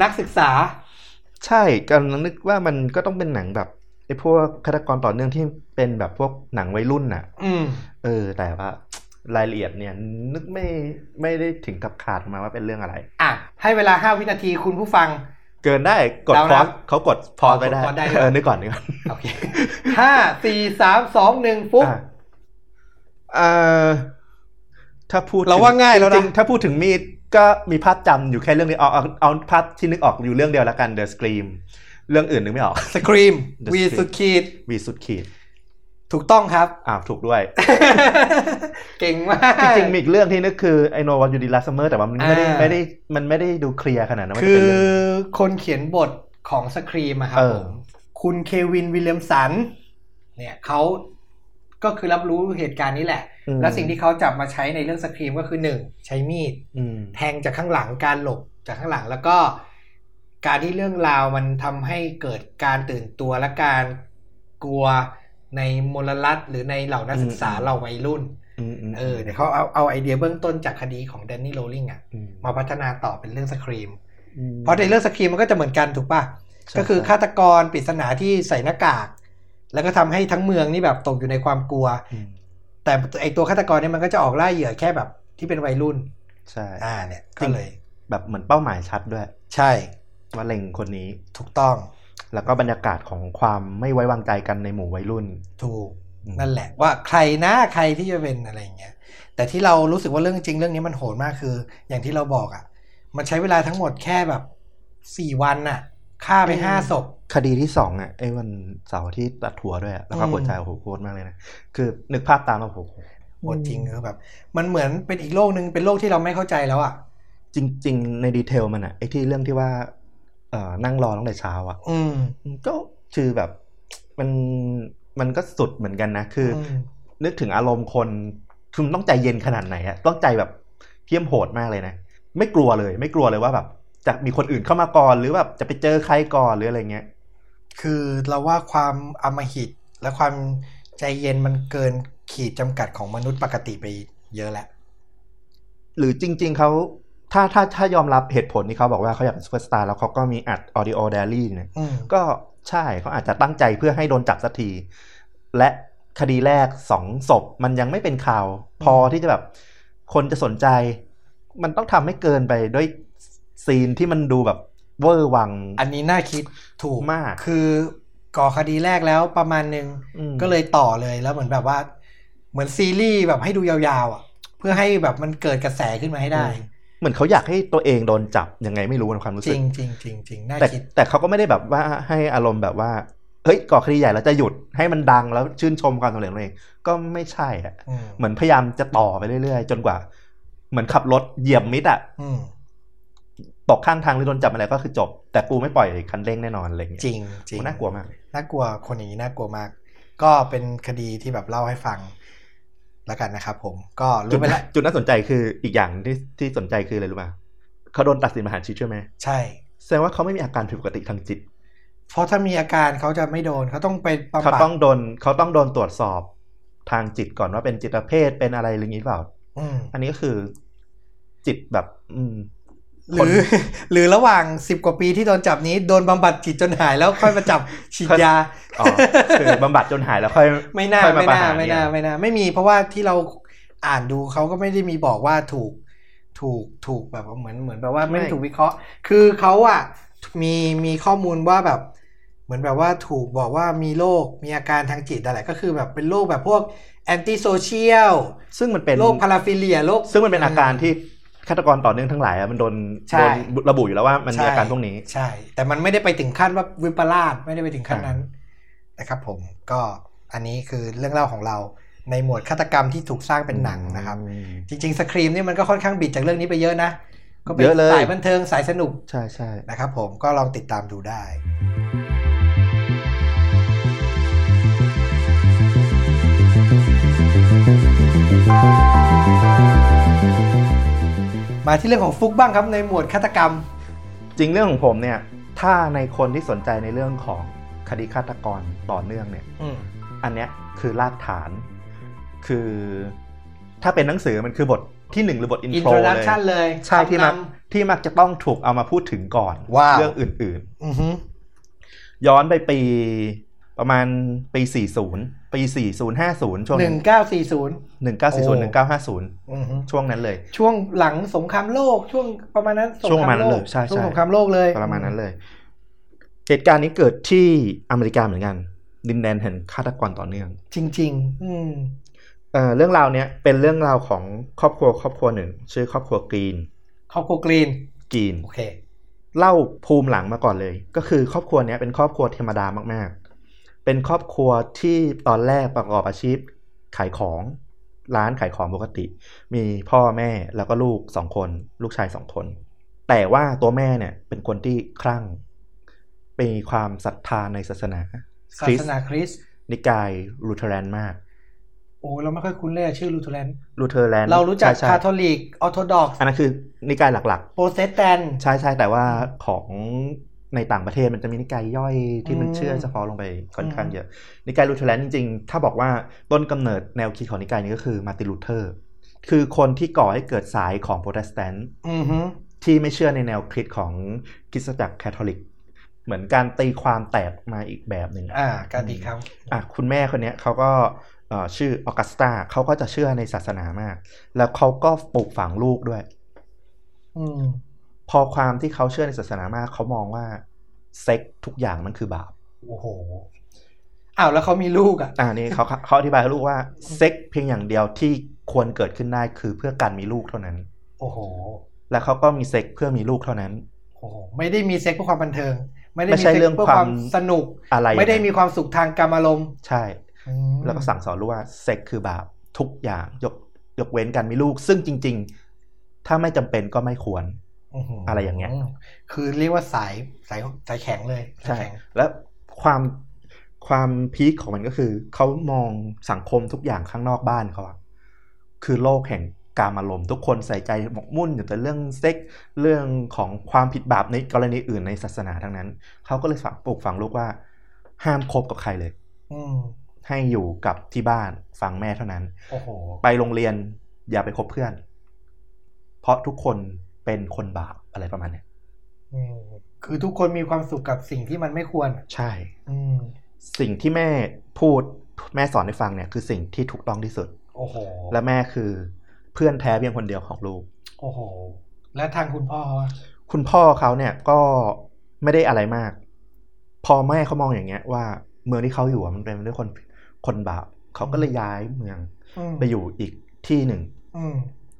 นักศึกษา ใช่กำลังนึกว่ามันก็ต้องเป็นหนังแบบไอ้พวกฆาตกรต่อเนื่องที่เป็นแบบพวกหนังวัยรุ่นน่ะ อืม เออ แต่ว่ารายละเอียดเนี่ย นึกไม่ไม่ได้ถึงกับขาดมาว่าเป็นเรื่องอะไร อะ ให้เวลาห้าวินาทีคุณผู้ฟัง เกินได้กดเดาพอนะสเขากดพอสไปได้กด pause ได้ด้วย เออนึกก่อนนึกก่อนโอเคห้าสี่สามสองหนึ่งฟุ๊บ อะเอ่อถ้าพูดเราว่าง่ายแล้วนะ จริงๆถ้าพูดถึงมีด ก็มีภาพจำอยู่แค่เรื่องนี้เอาเอาเอาภาพที่นึกออกอยู่เรื่องเดียวแล้วกัน The Scream เรื่องอื่นนึกไม่ออกสครีม The วี Scream สุดขีดวีสุดขีด ถูกต้องครับ อ้าว ถูกด้วย เก่งมาก จริงๆ มีอีกเรื่องที่นึกคือไอโนวันยูดีลาสเมอร์แต่ว่ามันไม่ได้อ่าไม่ได้มันไม่ได้ดูเคลียร์ขนาดนั้นว่าคืจะอเป็นเรื่องคนเขียนบทของสครีมอะครับเอผอมคุณเควินวิลเลียมสัน เนี่ยเขาก็คือรับรู้เหตุการณ์นี้แหละอืม แล้วสิ่งที่เขาจับมาใช้ในเรื่องสครีมก็คือหนึ่งใช้มีดอืมแทงจากข้างหลังการหลบจากข้างหลังแล้วก็ การที่เรื่องราวมันทำให้เกิดการตื่นตัวและการกลัวในมลรัฐหรือในเหล่านักศึกษาเหล่าวัยรุ่นอืมมเออเดี๋ยวเขาเอาเอาไอเดียเบื้องต้นจากคดีของแดนนี่โรลลิงอะมมาพัฒนาต่อเป็นเรื่องสครีมอืมเพราะในเรื่องสครีมมันก็จะเหมือนกันถูกป่ะใช่ก็คือใช่ฆาตกรปริศนาที่ใส่หน้ากาก แล้วก็ทำให้ทั้งเมืองนี่แบบตกอยู่ในความกลัวอืม แต่ไอตัวฆาตกรเนี่ยมันก็จะออกล่าเหยื่อแค่แบบที่เป็นวัยรุ่น ใช่อ่าเนี่ยก็เลย แบบเหมือนเป้าหมายชัดด้วย ใช่ว่าเล็งคนนี้ถูกต้อง แล้วก็บรรยากาศของความไม่ไว้วางใจกันในหมู่วัยรุ่น ถูกอืมนั่นแหละว่าใครนะใครที่จะเป็นอะไรอย่างเงี้ยแต่ที่เรารู้สึกว่าเรื่องจริงเรื่องนี้มันโหดมากคือ อย่างที่เราบอกอะ มันใช้เวลาทั้งหมดแค่แบบสี่วันน่ะ ฆ่าไปห้าศพคดีที่สองอะไอ้วันเสาร์ที่ตัดหัวด้วยอะแล้วก็อืมหัวใจโอ้โหโคตรมากเลยนะคือนึกภาพตามมาโอ้โหโหดจริงคือแบบ มันเหมือนเป็นอีกโลกหนึ่งเป็นโลกที่เราไม่เข้าใจแล้วอะจริง ๆ ในดีเทลมันอะไอ้ที่เรื่องที่ว่าเอ่อนั่งรอตั้งแต่เช้าอะ อืมก็คือแบบมันมันก็สุดเหมือนกันนะ คืออมนึกถึงอารมณ์คนคือมันต้องใจเย็นขนาดไหนอะต้องใจแบบเพี้ยมโหดมากเลยนะ ไม่กลัวเลย ไม่กลัวเลยว่าแบบ จะมีคนอื่นเข้ามาก่อน หรือแบบจะไปเจอใครก่อนหรืออะไรเงี้ย คือเราว่าความอำมหิตและความใจเย็นมันเกินขีดจำกัดของมนุษย์ปกติไปเยอะแล้วหรือจริง ๆเขาถ้าถ้าถ้ายอมรับเหตุผลที่เขาบอกว่าเขาอยากเป็นซูเปอร์สตาร์แล้วเขาก็มีอัด audio diary เนี่ยอืมก็ใช่เขาอาจจะตั้งใจเพื่อให้โดนจับสักที และคดีแรกสองศพมันยังไม่เป็นข่าว พอที่จะแบบ คนจะสนใจ มันต้องทำให้เกินไปด้วย scene ที่มันดูแบบเวอร์วัง อันนี้น่าคิดถูกมาก คือก่อคดีแรกแล้วประมาณหนึ่งอืมก็เลยต่อเลยแล้วเหมือนแบบว่า เหมือนซีรีส์แบบให้ดูยาวๆอะ เพื่อให้แบบมันเกิดกระแสขึ้นมาให้ได้ เหมือนเขาอยากให้ตัวเองโดนจับยังไงไม่รู้ในความรู้จสึริกงจริงจริงจริงน่าแต่คิดแต่เขาก็ไม่ได้แบบว่าให้อารมณ์แบบว่าเฮ้ยก่อคดีใหญ่แล้วจะหยุดให้มันดังแล้วชื่นชมความสำเร็จของตัวเอง ก็ไม่ใช่อะอืมเหมือนพยายามจะต่อไปเรื่อยๆ จนกว่า เหมือนขับรถเหยียบมิดอะอืม ตกข้างทางหรือโดนจับอะไรก็คือจบ แต่กูไม่ปล่อยคันเร่งแน่นอนอะไรอย่างเงี้ยจริงจริงโหน่ากลัวมากน่ากลัวคนอย่างนี้น่ากลัวมาก ก็เป็นคดีที่แบบเล่าให้ฟังแล้วกันนะครับผมก็จุดรู้ไปแล้วจุดน่าสนใจคืออีกอย่างที่ที่สนใจคืออะไรรู้ป่ะเขาโดนตัดสินประหารชีวิตใช่ไหมใช่แสดงว่าเขาไม่มีอาการผิดปกติทางจิต เพราะถ้ามีอาการเขาจะไม่โดนเขาต้องไปบำเขาบัดต้องโดนเขาต้องโดนตรวจสอบทางจิตก่อนว่าเป็นจิตเภทเป็นอะไรหรืองี้เปล่าอืมอันนี้ก็คือ จิตแบบ อืม หรือหรือระหว่างสิบกว่าปีที่โดนจับนี้โดนบำบัดจิตจนหายแล้วค่อยมาจับฉีดยาอ๋อคือบำบัดจนหายแล้วค่อยไม่น่าค่อยไม่ประน่าหารไม่เยน่าไม่น่าไม่มีเพราะว่าที่เราอ่านดูเขาก็ไม่ได้มีบอกว่าถูกถูกถูกแบบว่าเหมือนเหมือนแบบว่าไม่ได้ถูกวิเคราะห์ คือเขาอะมีมีข้อมูลว่าแบบเหมือนแบบว่าถูกบอกว่ามีโรคมีอาการทางจิตอะไรก็คือแบบเป็นโรคแบบพวก anti socialซึ่งมันเป็นโรคพาราฟิเลียโรคซึ่งมันเป็นอาการที่ ฆาตกรต่อเนื่องทั้งหลายอะมันโดนใช่โดนระบุอยู่แล้วว่ามันมีอาการพวกนี้ ใช่ แต่มันไม่ได้ไปถึงขั้นว่าวิปลาสไม่ได้ไปถึงขั้นนั้นนะครับผมก็อันนี้คือเรื่องเล่าของเราในหมวดฆาตกรรมที่ถูกสร้างเป็นหนังนะครับอืมจริง ๆ สครีมนี่มันก็ค่อนข้างบิดจากเรื่องนี้ไปเยอะนะ ก็เป็นเยอะเลยสายบันเทิงสายสนุกใช่ใช่นะครับผมก็ลองติดตามดูได้ มาที่เรื่องของฟุกบ้างครับในหมวดฆาตกรรม จริงเรื่องของผมเนี่ย ถ้าในคนที่สนใจในเรื่องของคดีฆาตกรต่อเนื่องเนี่ยอืมอันเนี้ยคือรากฐาน คือถ้าเป็นหนังสือมันคือบทที่หนึ่งหรือบท intro introduction เลย ใช่ที่มักคำนที่มักจะต้องถูกเอามาพูดถึงก่อนว้าวเรื่องอื่นอือฮึๆย้อนไปปีประมาณปี 40 ปี 4050 ช่วงหนึ่งเก้าสี่ศูนย์1940 1950อือฮึช่วงนั้นเลย ช่วงหลังสงครามโลกช่วงประมาณนั้นสงช่วงคประมาณรามนั้นโลเลกยใช่ช่วงใช่สงครามโลกเลยประมาณนั้นเลย เหตุการณ์นี้เกิดที่อเมริกาเหมือนกัน ดินแดนแห่งฆาตกรต่อเนื่อง จริง ๆ อืมเอ่อเรื่องราวเนี้ยเป็นเรื่องราวของครอบครัวครอบครัวหนึ่ง ชื่อครอบครัวกรีน ครอบครัวกรีนกรีนโอเคเล่าภูมิหลังมาก่อนเลย ก็คือครอบครัวเนี้ยเป็นครอบครัวธรรมดามากๆ เป็นครอบครัวที่ตอนแรกประกอบอาชีพขายของร้านขายของปกติ มีพ่อแม่แล้วก็ลูกสองคน ลูกชายสองคน แต่ว่าตัวแม่เนี่ยเป็นคนที่คลั่งมีความศรัทธาในศาสนาคริสต์ศาสนาคริสต์นิกายลูเทอรันมาก โอ้เราไม่ค่อยคุ้นเลยอะชื่อลูเทอรันลูเทอรันเรารู้จักใช่คาทอลิกออร์โธดอกซ์อันนั้นคือนิกายหลักโปรเตสแตนต์ๆใช่ใช่แต่ว่าของ ในต่างประเทศมันจะมีนิกายย่อยที่มันอืมเชื่อเฉพาะลงไปค่อนข้างอืมเยอะ นิกายลูเทอรันจริงๆ ถ้าบอกว่าต้นกำเนิดแนวคิดของนิกายนี้ก็คือมาร์ตินลูเทอร์ คือคนที่ก่อให้เกิดสายของโปรเตสแตนต์อือฮึที่ไม่เชื่อในแนวคิดของคริสตจักรแคทอลิก เหมือนการตีความแตกมาอีกแบบหนึ่งอ่า การตีเขาอะคุณแม่คนเนี้ยเขาก็เอ่อชื่อออกัสตาเขาก็จะเชื่อในศาสนามาก แล้วเขาก็ปลูกฝังลูกด้วยอืม พอความที่เขาเชื่อในศาสนามากเขามองว่าเซ็กทุกอย่างมันคือบาปโอ้โหอ้าวแล้วเขามีลูกอะอ่านี่เขาเขาอธิบายให้ลูกว่าเซ็กเพียงอย่างเดียวที่ควรเกิดขึ้นได้คือเพื่อการมีลูกเท่านั้น โอ้โห และเขาก็มีเซ็กเพื่อมีลูกเท่านั้น โอ้โห ไม่ได้มีเซ็กเพื่อความบันเทิง ไม่ได้ไม่มีใช่เซ็กเรื่องเพื่อความความสนุกอะไร ไม่ได้อย่างนั้นมีความสุขทางการอารมณ์ ใช่ แล้วก็สั่งสอนลูกว่าเซ็กคือบาปทุกอย่างยกยกเว้นการมีลูก ซึ่งจริง ๆ ถ้าไม่จำเป็นก็ไม่ควร อื้อหือะไรอย่างเงี้ย คือเรียกว่าสายสายสายแข็งเลยสายใช่แข็งและความความพีคของมันก็คือเขามองสังคมทุกอย่างข้างนอกบ้านเขาอะคือโลกแห่งการอารมณ์ทุกคนใส่ใจหมกมุ่นอยู่แต่เรื่องเซ็กเรื่องของความผิดบาปในกรณีอื่นในศาสนาทั้งนั้นเขาก็เลยฝังปลูกฝังลูกว่า ห้ามคบกับใครเลย อืมให้อยู่กับที่บ้านฟังแม่เท่านั้นโอ้โหไปโรงเรียนอย่าไปคบเพื่อน เพราะทุกคน เป็นคนบาปอะไรประมาณเนี้ยอืมคือทุกคนมีความสุขกับสิ่งที่มันไม่ควร ใช่อืมสิ่งที่แม่พูดแม่สอนให้ฟังเนี่ยคือสิ่งที่ถูกต้องที่สุด โอ้โห และแม่คือเพื่อนแท้เพียงคนเดียวของลูก โอ้โห แล้วทางคุณพ่ออะคุณพ่อเขาเนี่ยก็ไม่ได้อะไรมาก พอแม่เขามองอย่างเงี้ย ว่าเมืองที่เขาอยู่อะมันเป็นด้วยคนคนบาปเขาก็เลยย้ายเมืองอืมไปอยู่อีกที่หนึ่งอืม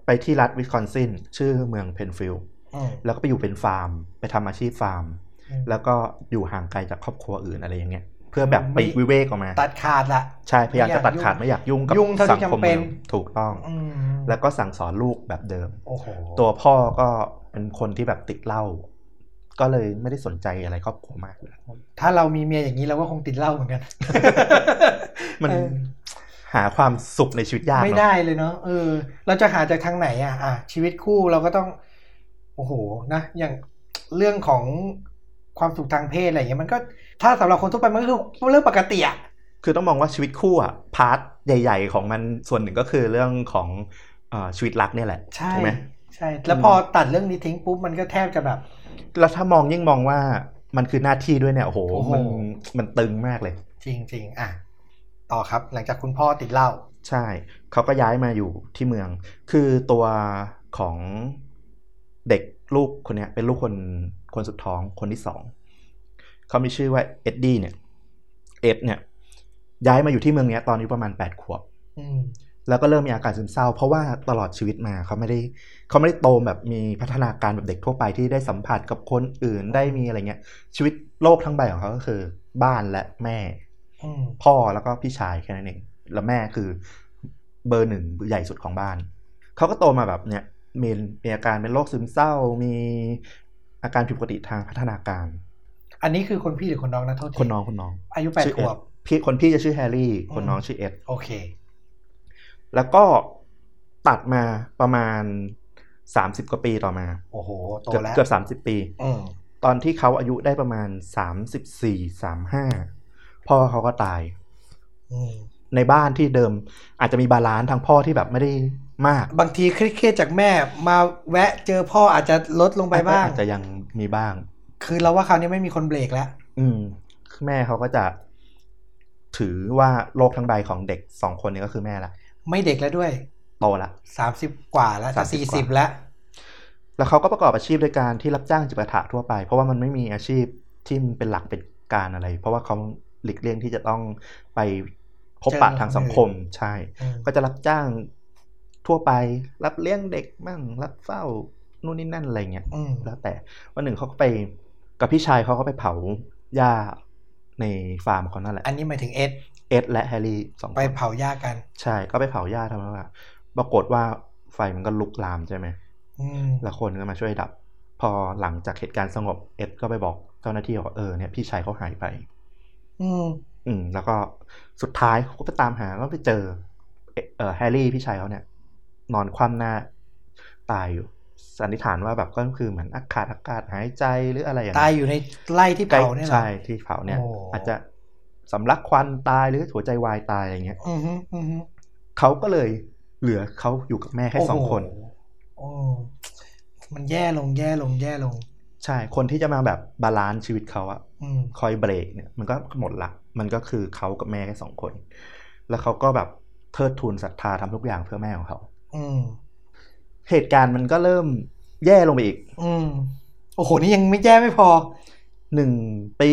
ไปที่รัฐวิสคอนซินชื่อเมืองเพลนฟิลด์อืมแล้วก็ไปอยู่เป็นฟาร์ม ไปทำอาชีพฟาร์มอืมแล้วก็อยู่ห่างไกลจากครอบครัวอื่นอะไรอย่างเงี้ยเพื่อแบบไปปลีกวิเวกออกมา ตัดขาดละใช่พยายามไม่อยากจะตัดขาดยุ่งไม่อยากยุ่งกับยุ่งเท่าที่สังคมจำเป็นเมืองถูกต้องอืมแล้วก็สั่งสอนลูกแบบเดิมโอ้โหตัวพ่อก็เป็นคนที่แบบติดเหล้าก็เลยไม่ได้สนใจอะไรครอบครัวมากเลยถ้าเรามีเมียอย่างนี้เราก็คงติดเหล้าเหมือนกัน มันเออ หาความสุขในชีวิตยากไม่เนาะได้เลยเนาะเออ เราจะหาจากทางไหนอะอะชีวิตคู่เราก็ต้องโอ้โหนะอย่างเรื่องของความสุขทางเพศอะไรอย่างเงี้ยมันก็ถ้าสำหรับคนทั่วไปมันก็คือเรื่องปกติอะคือต้องมองว่าชีวิตคู่อะพาร์ทใหญ่ ๆ ของมันส่วนหนึ่งก็คือเรื่องของเออชีวิตรักเนี่ยแหละใช่ถูกไหมใช่ แล้วพอตัดเรื่องนี้ทิ้งปุ๊บมันก็แทบจะแบบ แล้วถ้ามองยิ่งมองว่ามันคือหน้าที่ด้วยเนี่ยโอ้โหโอ้โหมันมันตึงมากเลย จริงๆอะ ต่อครับ หลังจากคุณพ่อติดเหล้าใช่ เขาก็ย้ายมาอยู่ที่เมือง คือตัวของเด็กลูกคนเนี้ยเป็นลูกคนคนสุดท้องคนที่สองเขามีชื่อว่าเอ็ดดี้เนี่ยเอ็ดเนี่ย ย้ายมาอยู่ที่เมืองเนี้ยตอนอายุประมาณแปดขวบอืมแล้วก็เริ่มมีอาการซึมเศร้า เพราะว่าตลอดชีวิตมาเขาไม่ได้เขาไม่ได้โตแบบมีพัฒนาการแบบเด็กทั่วไปที่ได้สัมผัสกับคนอื่นได้มีอะไรเงี้ย ชีวิตโลกทั้งใบของเขาก็คือ บ้านและแม่อืม พ่อแล้วก็พี่ชายแค่นั้นเองแล้วแม่คือเบอร์หนึ่งใหญ่สุดของบ้านเขาก็โตมาแบบเนี้ยมีมีอาการเป็นโรคซึมเศร้า มีอาการผิดปกติทางพัฒนาการ อันนี้คือคนพี่หรือคนน้องนะโทษทีคนน้องคนน้อง อายุแปดขวบชื่อเอ็ดพี่คนพี่จะชื่อเฮนรี่ คนอืมน้องชื่อเอ็ดโอเค แล้วก็ตัดมาประมาณสามสิบกว่าปีต่อมา โอ้โหโตเกือบแล้วเกือบสามสิบปีอืมตอนที่เขาอายุได้ประมาณสามสิบสี่สามห้า พ่อเขาก็ตายอืมในบ้านที่เดิมอาจจะมี balance ทางพ่อที่แบบไม่ได้มาก บางทีเครียดๆจากแม่มาแวะเจอพ่ออาจจะลดลงไปบ้างอาจจะยังมีบ้าง คือเราว่าคราวนี้ไม่มีคนเบรกแล้ว อืม แม่เขาก็จะ ถือว่าโลกทั้งใบของเด็กสองคนนี้ก็คือแม่ละไม่เด็กแล้วด้วย โตละสามสิบกว่าแล้วจะ30สี่กสิบว่าแล้วแล้วเขาก็ประกอบอาชีพโดยการที่รับจ้างจิปาถะทั่วไป เพราะว่ามันไม่มีอาชีพที่มันเป็นหลักเป็นการอะไร เพราะว่าเขา หลีกเลี่ยงที่จะต้องไปพบปะทางสังคมใช่อืมก็จะรับจ้างทั่วไปรับเลี้ยงเด็กมั่ง รับเฝ้านู่นนี่นั่นอะไรเงี้ยอืมแล้วแต่วันหนึ่งเขาก็ไปกับพี่ชายเขาก็ไปเผาหญ้าในฟาร์มเขานั่นแหละ อันนี้หมายถึงเอ็ดเอ็ดและแฮร์รี่สองคนไปเผาหญ้ากัน ใช่ก็ไปเผาหญ้าทำไมว่าปรากฏว่าไฟมันก็ลุกลามใช่ไหมอืมแล้วคนก็มาช่วยดับ พอหลังจากเหตุการณ์สงบเอ็ดก็ไปบอกเจ้าหน้าที่ว่าเออเนี่ยพี่ชายเขาหายไป อืมอืม แล้วก็สุดท้ายเขาก็ไปตามหาก็ไปเจอเอ่อเออแฮร์รี่พี่ชายเขาเนี่ย นอนคว่ำหน้าตายอยู่สันนิษฐานว่าแบบก็คือเหมือนอากาศอากาศหายใจหรืออะไรอย่างตายอยู่ในไร่ที่ใกล้เผาเนี่ยเหรอใช่ที่เผาเนี่ยโอ้อาจจะสำลักควันตายหรือหัวใจวายตายอะไรเงี้ยอือฮึอือฮึเขาก็เลยเหลือเขาอยู่กับแม่แค่สองคนโอ้โหมันแย่ลงแย่ลงแย่ลง ใช่ คนที่จะมาแบบ balance ชีวิตเขาอะอืมคอยเบรกเนี่ยมันก็หมดละ มันก็คือเขากับแม่แค่สองคน แล้วเขาก็แบบเทิดทูนศรัทธาทำทุกอย่างเพื่อแม่ของเขาอืมเหตุการณ์มันก็เริ่มแย่ลงไปอีก อืมโอ้โห นี่ยังไม่แย่ไม่พอ หนึ่งปี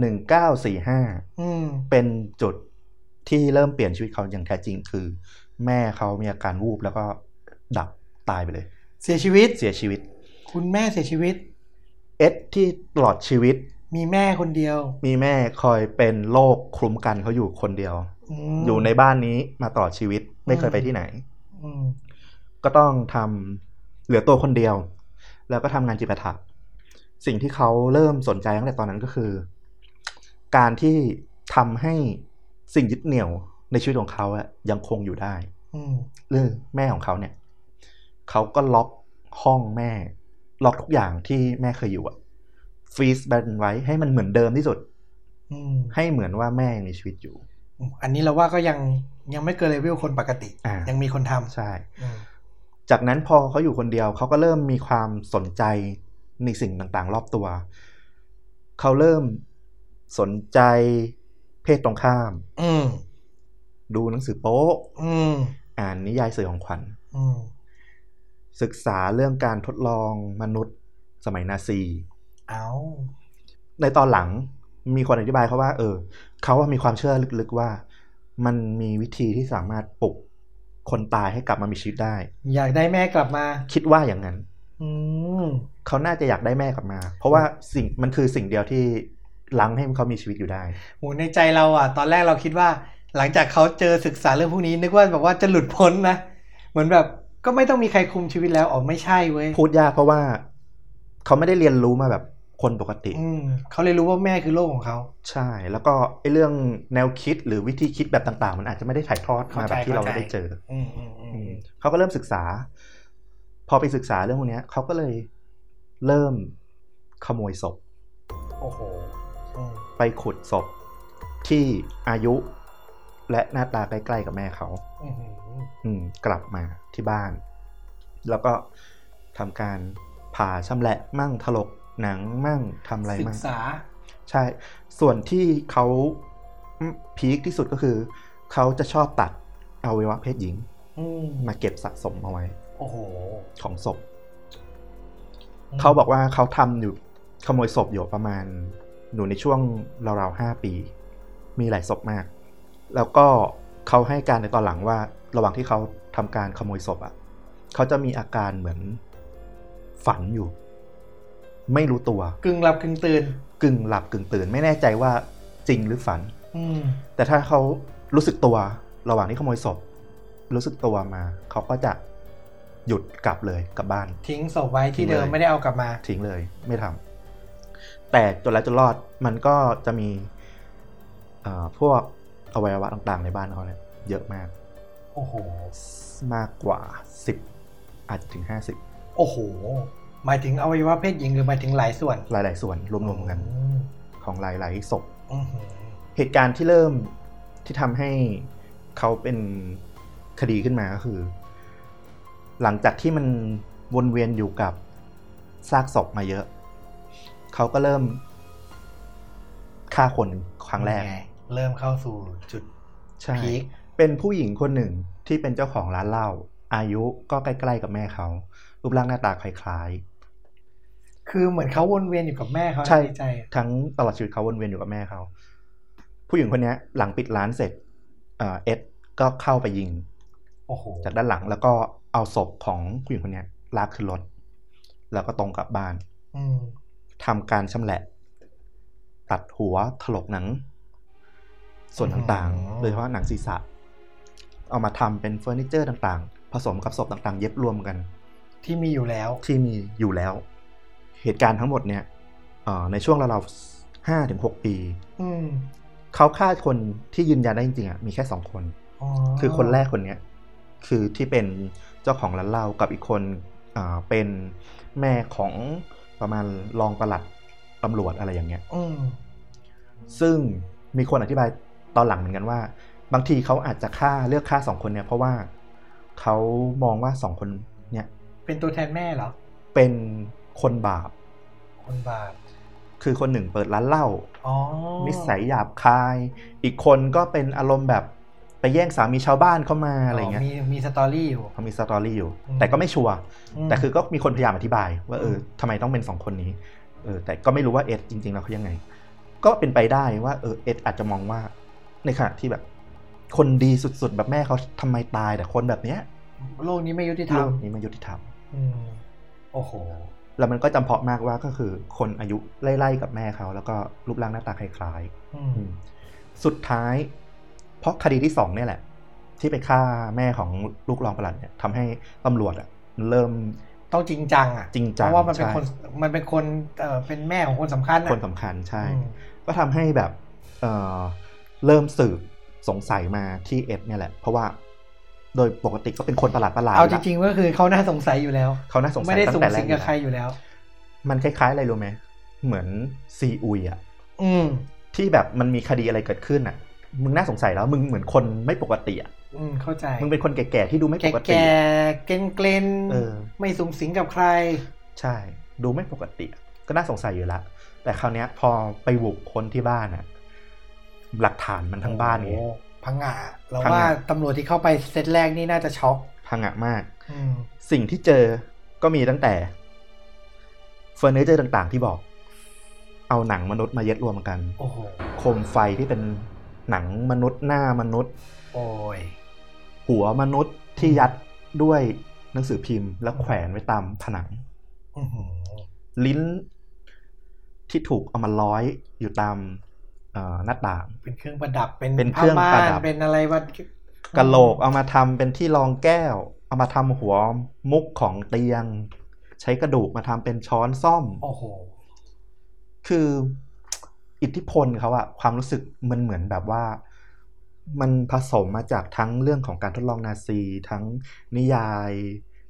หนึ่งเก้าสี่ห้าอืมเป็นจุดที่เริ่มเปลี่ยนชีวิตเขาอย่างแท้จริงคือ แม่เขามีอาการวูบแล้วก็ดับตายไปเลย เสียชีวิตเสียชีวิต คุณแม่เสียชีวิต เอ็ดที่ตลอดชีวิต มีแม่คนเดียว มีแม่คอยเป็นโรคคลุ้มกันเขาอยู่คนเดียวมอยู่ในบ้านนี้มาตลอดชีวิตไม่เคยไปที่ไหนอืมก็ต้องทำเหลือตัวคนเดียว แล้วก็ทำงานจิปาถะสิ่งที่เขาเริ่มสนใจตั้งแต่ตอนนั้นก็คือ การที่ทำให้สิ่งยึดเหนี่ยวในชีวิตของเขาอะยังคงอยู่ได้อืมเรื่องแม่ของเขาเนี่ย เขาก็ล็อกห้องแม่ ล็อกทุกอย่างที่แม่เคยอยู่อะฟรีซแบนไว้ให้มันเหมือนเดิมที่สุดอืมให้เหมือนว่าแม่ยังมีชีวิตอยู่ อันนี้เราว่าก็ยังยังไม่เกินเลเวลคนปกติอ่ายัยังมีคนทำใช่อืมจากนั้นพอเขาอยู่คนเดียวเขาก็เริ่มมีความสนใจในสิ่งต่างๆ รอบตัว เขาเริ่มสนใจเพศตรงข้าม อืมดูหนังสือโป๊ะอืมอ่านนิยายสื่อของขวัญอืม ศึกษาเรื่องการทดลองมนุษย์สมัยนาซีเอาในตอนหลังมีคนอธิบายเขาว่า เออเขาว่ามีความเชื่อลึกๆว่า มันมีวิธีที่สามารถปลุกคนตายให้กลับมามีชีวิตได้ อยากได้แม่กลับมา คิดว่าอย่างนั้นอืมเขาน่าจะอยากได้แม่กลับมา เพราะว่าสิ่งมันคือสิ่งเดียวที่ลังให้เขามีชีวิตอยู่ได้โหในใจเราอะ ตอนแรกเราคิดว่า หลังจากเขาเจอศึกษาเรื่องพวกนี้นึกว่าแบบว่าจะหลุดพ้นนะ เหมือนแบบ ก็ไม่ต้องมีใครคุมชีวิตแล้วอ๋อไม่ใช่เว้ยพูดยากเพราะว่า เขาไม่ได้เรียนรู้มาแบบคนปกติอืมเขาเลยรู้ว่าแม่คือโลกของเขา ใช่ แล้วก็ไอ้เรื่องแนวคิดหรือวิธีคิดแบบต่าง ๆ มันอาจจะไม่ได้ถ่ายทอดมาแบบที่เราเข้าใจได้เจออืมอืมอือืมมเขาก็เริ่มศึกษา พอไปศึกษาเรื่องพวกเนี้ยเขาก็เลยเริ่มขโมยศพ โอ้โหอืมไปขุดศพที่อายุ และหน้าตาใกล้ๆกับแม่เขาอื้อหืออืมกลับมาที่บ้าน แล้วก็ทำการผ่าชำแหละมั่งถลกหนังมั่งทำอะไรศึมั่กงษา ใช่ ส่วนที่เขาอืมพีคที่สุดก็คือ เขาจะชอบตัดอวัยวะเพศหญิงอืมมาเก็บสะสมเอาไว้ โอ้โห ของศพ เขาบอกว่าเขาทำอยู่ขโมยศพอยู่ประมาณอยู่ในช่วงราวๆห้าปี มีหลายศพมาก แล้วก็เขาให้การในตอนหลังว่าระหว่างที่เขาทำการขโมยศพอะเขาจะมีอาการเหมือนฝันอยู่ ไม่รู้ตัว กึ่งหลับกึ่งตื่น กึ่งหลับกึ่งตื่น ไม่แน่ใจว่าจริงหรือฝันอืมแต่ถ้าเขารู้สึกตัว ระหว่างที่ขโมยศพ รู้สึกตัวมา เขาก็จะหยุดกลับเลยกลับบ้าน ทิ้งศพไว้ที่เดิมทิ้งเลยไม่ได้เอากลับมา ทิ้งเลย ไม่ทำแต่จนแล้วจนรอดมันก็จะมีเอ่อพวก อวัยวะต่างๆ ในบ้านเขาเนี่ยเยอะมาก โอ้โห มากกว่าสิบอาจจะถึงห้าสิบโอ้โห หมายถึงอวัยวะเพศหญิงหรือหมายถึงหลายส่วน หลายๆ ส่วนรวมๆกันอืมของหลายๆศพอื้อหือเหตุการณ์ที่เริ่มที่ทำให้เขาเป็นคดีขึ้นมาก็คือ หลังจากที่มันวนเวียนอยู่กับซากศพมาเยอะ เขาก็เริ่มฆ่าคนครั้งแรกไเริ่มเข้าสู่จุดใช่พีคเป็นผู้หญิงคนหนึ่งที่เป็นเจ้าของร้านเหล้าอายุก็ใกล้ๆกับแม่เขารูปร่างหน้าตาคล้ายคือเหมือนเขาวนเวียนอยู่กับแม่เขาใช่นใจอะๆทั้งตลอดชีวิตเขาวนเวียนอยู่กับแม่เขา ผู้หญิงคนเนี้ยหลังปิดร้านเสร็จเอ่อเอ็ดก็เข้าไปยิงโอ้โหจากด้านหลังแล้วก็เอาศพของผู้หญิงคนเนี้ยลากขึ้นรถแล้วก็ตรงกลับบ้านอืมทำการชำแหละ ตัดหัวถลกหนัง ส่วนต่างๆ โดยเฉพาะหนังศีรษะ เอามาทำเป็นเฟอร์นิเจอร์ต่างๆ ผสมกับศพต่างๆ เย็บรวมกัน ที่มีอยู่แล้วที่มีอยู่แล้ว เหตุการณ์ทั้งหมดเนี่ยเอ่อในช่วงราวๆห้าถึงหกปีอืมเขาฆ่าคนที่ยืนยันได้จริงๆอะมีแค่สองคน คือคนแรกคนเนี้ยคือที่เป็นเจ้าของร้านเหล้ากับอีกคนอ่าเป็นแม่ของประมาณรองปลัดตำรวจอะไรอย่างเงี้ยอืมซึ่งมีคนอธิบาย ตอนหลังเหมือนกันว่า บางทีเขาอาจจะฆ่าเลือกฆ่าสองคนเนี่ยเพราะว่าเขามองว่าสองคนเนี่ยเป็นตัวแทนแม่เหรอ เป็นคนบาป คนบาป คือคนหนึ่งเปิดร้านเหล้าอ๋อนิสัยหยาบคาย อีกคนก็เป็นอารมณ์แบบไปแย่งสามีชาวบ้านเข้ามาอะไรเงี้ย มีมี story อยู่เขามี story อยู่อืมแต่ก็ไม่ชัวร์มแต่คือก็มีคนพยายามอธิบาย ว่าเออมทำไมต้องเป็นสองคนนี้ เออ แต่ก็ไม่รู้ว่าเอ็ดจริง ๆ แล้วเขายังไง ก็เป็นไปได้ว่าเออเอ็ดอาจจะมองว่า ในขณะที่แบบ คนดีสุดๆ แบบแม่เขาทำไมตายแต่คนแบบเนี้ยโลกนี้ไม่ยุติธรรโลมกนี้มันยุติธรรมอืมโอ้โหแล้วมันก็จำเพาะมากว่าก็คือ คนอายุไล่ๆกับแม่เขา แล้วก็รูปร่างหน้าตาคล้ายอืๆมอืมสุดท้าย เพราะคดีที่สองเนี่ยแหละ ที่ไปฆ่าแม่ของลูกรองประหลัดเนี่ยทำให้ตำรวจอะมันเริ่มต้องจริงจังอะจริงจังเพราะว่ามันเป็นใช่คนมันเป็นคนเอ่อเป็นแม่ของคนสำคัญอะคนสำคัญใช่อืมก็ทำให้แบบเอ่อ เริ่มสืบสงสัยมาที่เอ็ดเนี่ยแหละ เพราะว่า โดยปกติก็เป็นคนประหลาดประหลาดเอาจริงๆก็คือเขาน่าสงสัยอยู่แล้วเขาน่าสงสัยไม่ได้ตั้สูงงแต่แรสิกงกับใครอยู่แล้ว มันคล้ายๆอะไรรู้ไหมเหมือนซีอุยอะอืมที่แบบมันมีคดีอะไรเกิดขึ้นอะมึงน่าสงสัยแล้ว มึงเหมือนคนไม่ปกติอะอืมเข้าใจ มึงเป็นคนแก่ๆที่ดูไม่ปกติแก่ๆเกรนเกลนๆเออไม่สูงสิงกับใคร ใช่ ดูไม่ปกติอะก็น่าสงสัยอยู่ละแต่คราวเนี้ยพอไปบุกคนที่บ้านอะ หลักฐานมันทั้งบ้านไงโอ้พังงะเราพังงะว่าตำรวจที่เข้าไปเซตแรกนี่น่าจะช็อกพังอะมากอืมสิ่งที่เจอก็มีตั้งแต่เฟอร์นิเจอร์ต่างๆ ที่บอก เอาหนังมนุษย์มาเย็ดรวมกันโอ้โหโคมไฟที่เป็นหนังมนุษย์หน้ามนุษย์ โอ้ยหัวมนุษย์ที่ยัดด้วยหนังสือพิมพ์ แล้วแขวนไว้ตามผนังอื้อหือลิ้นที่ถูกเอามาร้อยอยู่ตามเอ่อ หน้าต่าง เป็นเครื่องประดับเป็นเป็นเครื่องผ้าประม่านดับเป็นอะไรวะกะโหลกเอามาทำเป็นที่รองแก้ว เอามาทำหัวมุกของเตียง ใช้กระดูกมาทำเป็นช้อนซ่อมโอ้โหคืออิทธิพลเขาอะความรู้สึกมันเหมือนแบบว่า มันผสมมาจากทั้งเรื่องของการทดลองนาซี ทั้งนิยาย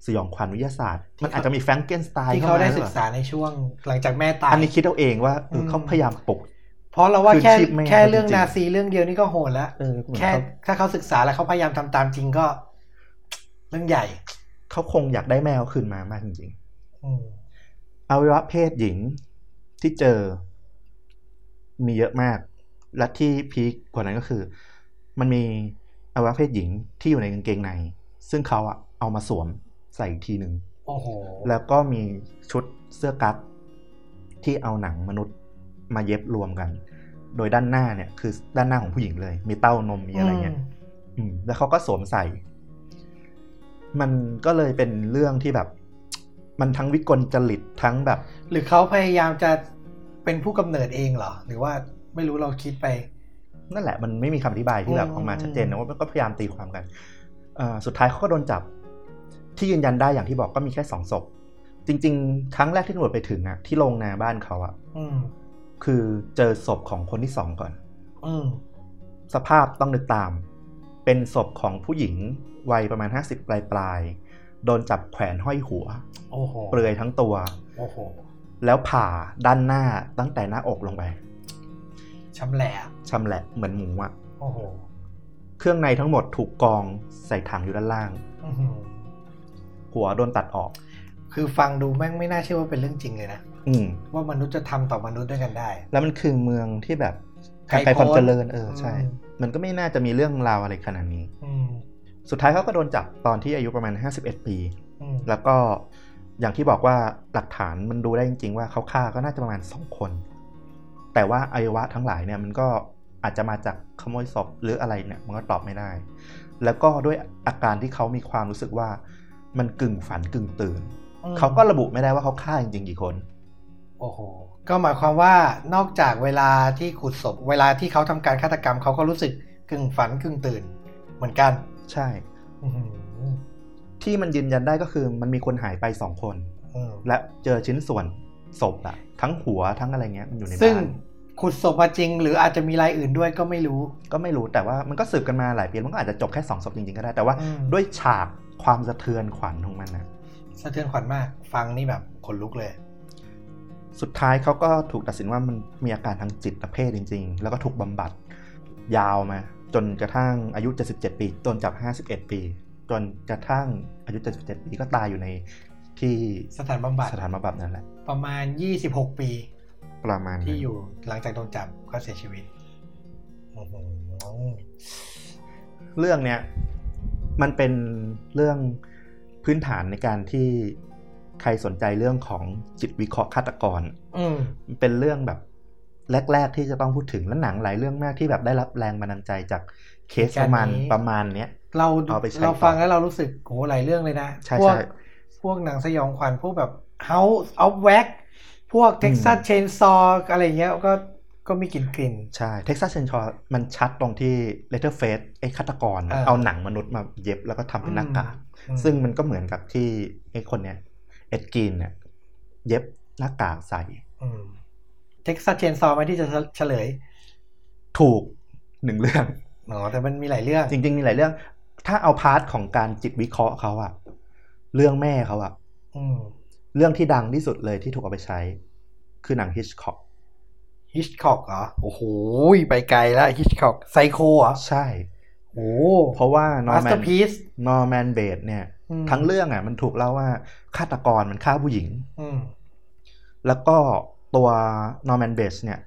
สยองขวัญวิทยาศาสตร์ มันอาจจะมีแฟรงเกนสไตน์ที่เขาได้มศึกษาในช่วงหลังจากแม่ตาย อันนี้คิดเอาเองว่าเออมเขาพยายามปลุก เพราะเราว่าคืนแค่ชีพแม่แค่เรื่องจริงๆนาซีเรื่องเดียวนี่ก็โหดแล้วเออเหมือนแค่เขาถ้าเขาศึกษาแล้วเขาพยายามทำตามจริงก็ เรื่องใหญ่ เขาคงอยากได้แมวคืนมามากจริงอืมๆอวัยวะเพศหญิงที่เจอ มีเยอะมาก และที่พีคกว่านั้นก็คือ มันมีอวัยวะเพศหญิงที่อยู่ในกางเกงใน ซึ่งเขาอะเอามาสวมใส่อีกทีหนึ่งโอ้โหแล้วก็มีชุดเสื้อกั๊กที่เอาหนังมนุษย์ มาเย็บรวมกัน โดยด้านหน้าเนี่ยคือด้านหน้าของผู้หญิงเลย มีเต้านมมีอะไรเงี้ยอืมแล้วเขาก็สวมใส่ มันก็เลยเป็นเรื่องที่แบบ มันทั้งวิกลจริตทั้งแบบ หรือเขาพยายามจะเป็นผู้กำเนิดเองเหรอ หรือว่าไม่รู้เราคิดไป นั่นแหละ มันไม่มีคำอธิบายที่แบบอืมออกมาชัดเจนนะว่าก็พยายามตีความกันเอ่อสุดท้ายเขาก็โดนจับ ที่ยืนยันได้อย่างที่บอกก็มีแค่สองศพจริง ๆ ครั้งแรกที่ตำรวจไปถึงอะที่โรงนาบ้านเขาอะอืม คือเจอศพของคนที่สองก่อนอืมสภาพต้องนึกตาม เป็นศพของผู้หญิงวัยประมาณ 50 ปลายปลายๆโดนจับแขวนห้อยหัวโอ้โหเปลือยทั้งตัวโอ้โหแล้วผ่าด้านหน้าตั้งแต่หน้าอกลงไปชำแหละชำแหละเหมือนหมูอะโอ้โหเครื่องในทั้งหมดถูกกองใส่ถังอยู่ด้านล่างอื้อหือหหัวโดนตัดออก คือฟังดูแม่งไม่น่าเชื่อว่าเป็นเรื่องจริงเลยนะ อืมว่ามนุษย์จะทำต่อมนุษย์ด้วยกันได้ แล้วมันคือเมืองที่แบบไกลไกลความโพ้นเจริญเออใช่อืมมันก็ไม่น่าจะมีเรื่องราวอะไรขนาดนี้อืมสุดท้ายเขาก็โดนจับตอนที่อายุประมาณ 51 ปีอืมแล้วก็อย่างที่บอกว่าหลักฐานมันดูได้จริง ๆ ว่าเขาฆ่าก็น่าจะประมาณ2คน แต่ว่าอวัยวะทั้งหลายเนี่ยมันก็อาจจะมาจากขโมยศพหรืออะไรเนี่ยมันก็ตอบไม่ได้ แล้วก็ด้วยอาการที่เขามีความรู้สึกว่ามันกึ่งฝันกึ่งตื่นอืมเขาก็ระบุไม่ได้ว่าเขาฆ่าจริงๆกี่คน โอ้โห ก็หมายความว่านอกจากเวลาที่ขุดศพ เวลาที่เขาทำการฆาตกรรมเขาก็รู้สึกกึ่งฝันกึ่งตื่น เหมือนกัน ใช่อื้อหือที่มันยืนยันได้ก็คือมันมีคนหายไปสองคนอืมและเจอชิ้นส่วนศพอะทั้งหัวทั้งอะไรเงี้ยมันอยู่ในซึ่งบ้านขุดศพมาจริง หรืออาจจะมีรายอื่นด้วยก็ไม่รู้ ก็ไม่รู้แต่ว่ามันก็สืบกันมาหลายปีมันก็อาจจะจบแค่สองศพจริงๆก็ได้แต่ว่าอืมด้วยฉากความสะเทือนขวัญของมันนะสะเทือนขวัญมาก ฟังนี่แบบขนลุกเลย สุดท้ายเขาก็ถูกตัดสินว่ามันมีอาการทางจิตเภทจริง ๆ แล้วก็ถูกบำบัดยาวมา จนกระทั่งอายุ 77 ปีโดนจับ 51 ปี จนกระทั่งอายุ 77 ปีก็ตายอยู่ในที่สถานบำบัดสถานบำบัดนั่นแหละ ประมาณ 26 ปี ประมาณนั้นที่อยู่หลังจากโดนจับก็เสียชีวิตอื้อหือเรื่องเนี้ยมันเป็นเรื่องพื้นฐานในการที่ ใครสนใจเรื่องของจิตวิเคราะห์ฆาตกรอืมมันเป็นเรื่องแบบแรก ๆ ที่จะต้องพูดถึงและหนังหลายเรื่องมากที่แบบได้รับแรงบันดาลใจจากเคสประมาณประมาณเนี้ยเราเอาไปใช้เราฟังต่อแล้วเรารู้สึกโหหลายเรื่องเลยนะใช่พวกใช่พวกหนังสยองขวัญพวกแบบ House of Wax พวก Texas Chainsaw อะไรเงี้ยก็ก็มีกลิ่นกลิ่นใช่ Texas Chainsaw มันชัดตรงที่ Leatherface ไอ้ฆาตกร เออเอาหนังมนุษย์มาเย็บแล้วก็ทำเป็นหน้ากากอืมซึ่งมันก็เหมือนกับที่ไอ้คนเนี้ย เอ็ดกีนเนี่ยเย็บหน้ากากใส่อืม Texas Chainsaw ไหมที่จะเฉลย ถูกหนึ่งเรื่องอ๋อแต่มันมีหลายเรื่อง จริง ๆ มีหลายเรื่อง ถ้าเอา part ของการจิตวิเคราะห์เขาอะเรื่องแม่เขาอะอืมเรื่องที่ดังที่สุดเลยที่ถูกเอาไปใช้ คือหนัง Hitchcock Hitchcock เหรอ โอ้โห ไปไกลแล้ว Hitchcock ไซโคเหรอ ใช่โอ้เพราะว่านอร์แมน Masterpiece นอร์แมนเบตส์เนี่ยอืม ทั้งเรื่องอะมันถูกเล่าว่าฆาตกรมันฆ่าผู้หญิงอืมแล้วก็ตัวนอร์แมนเบตส์เนี่ย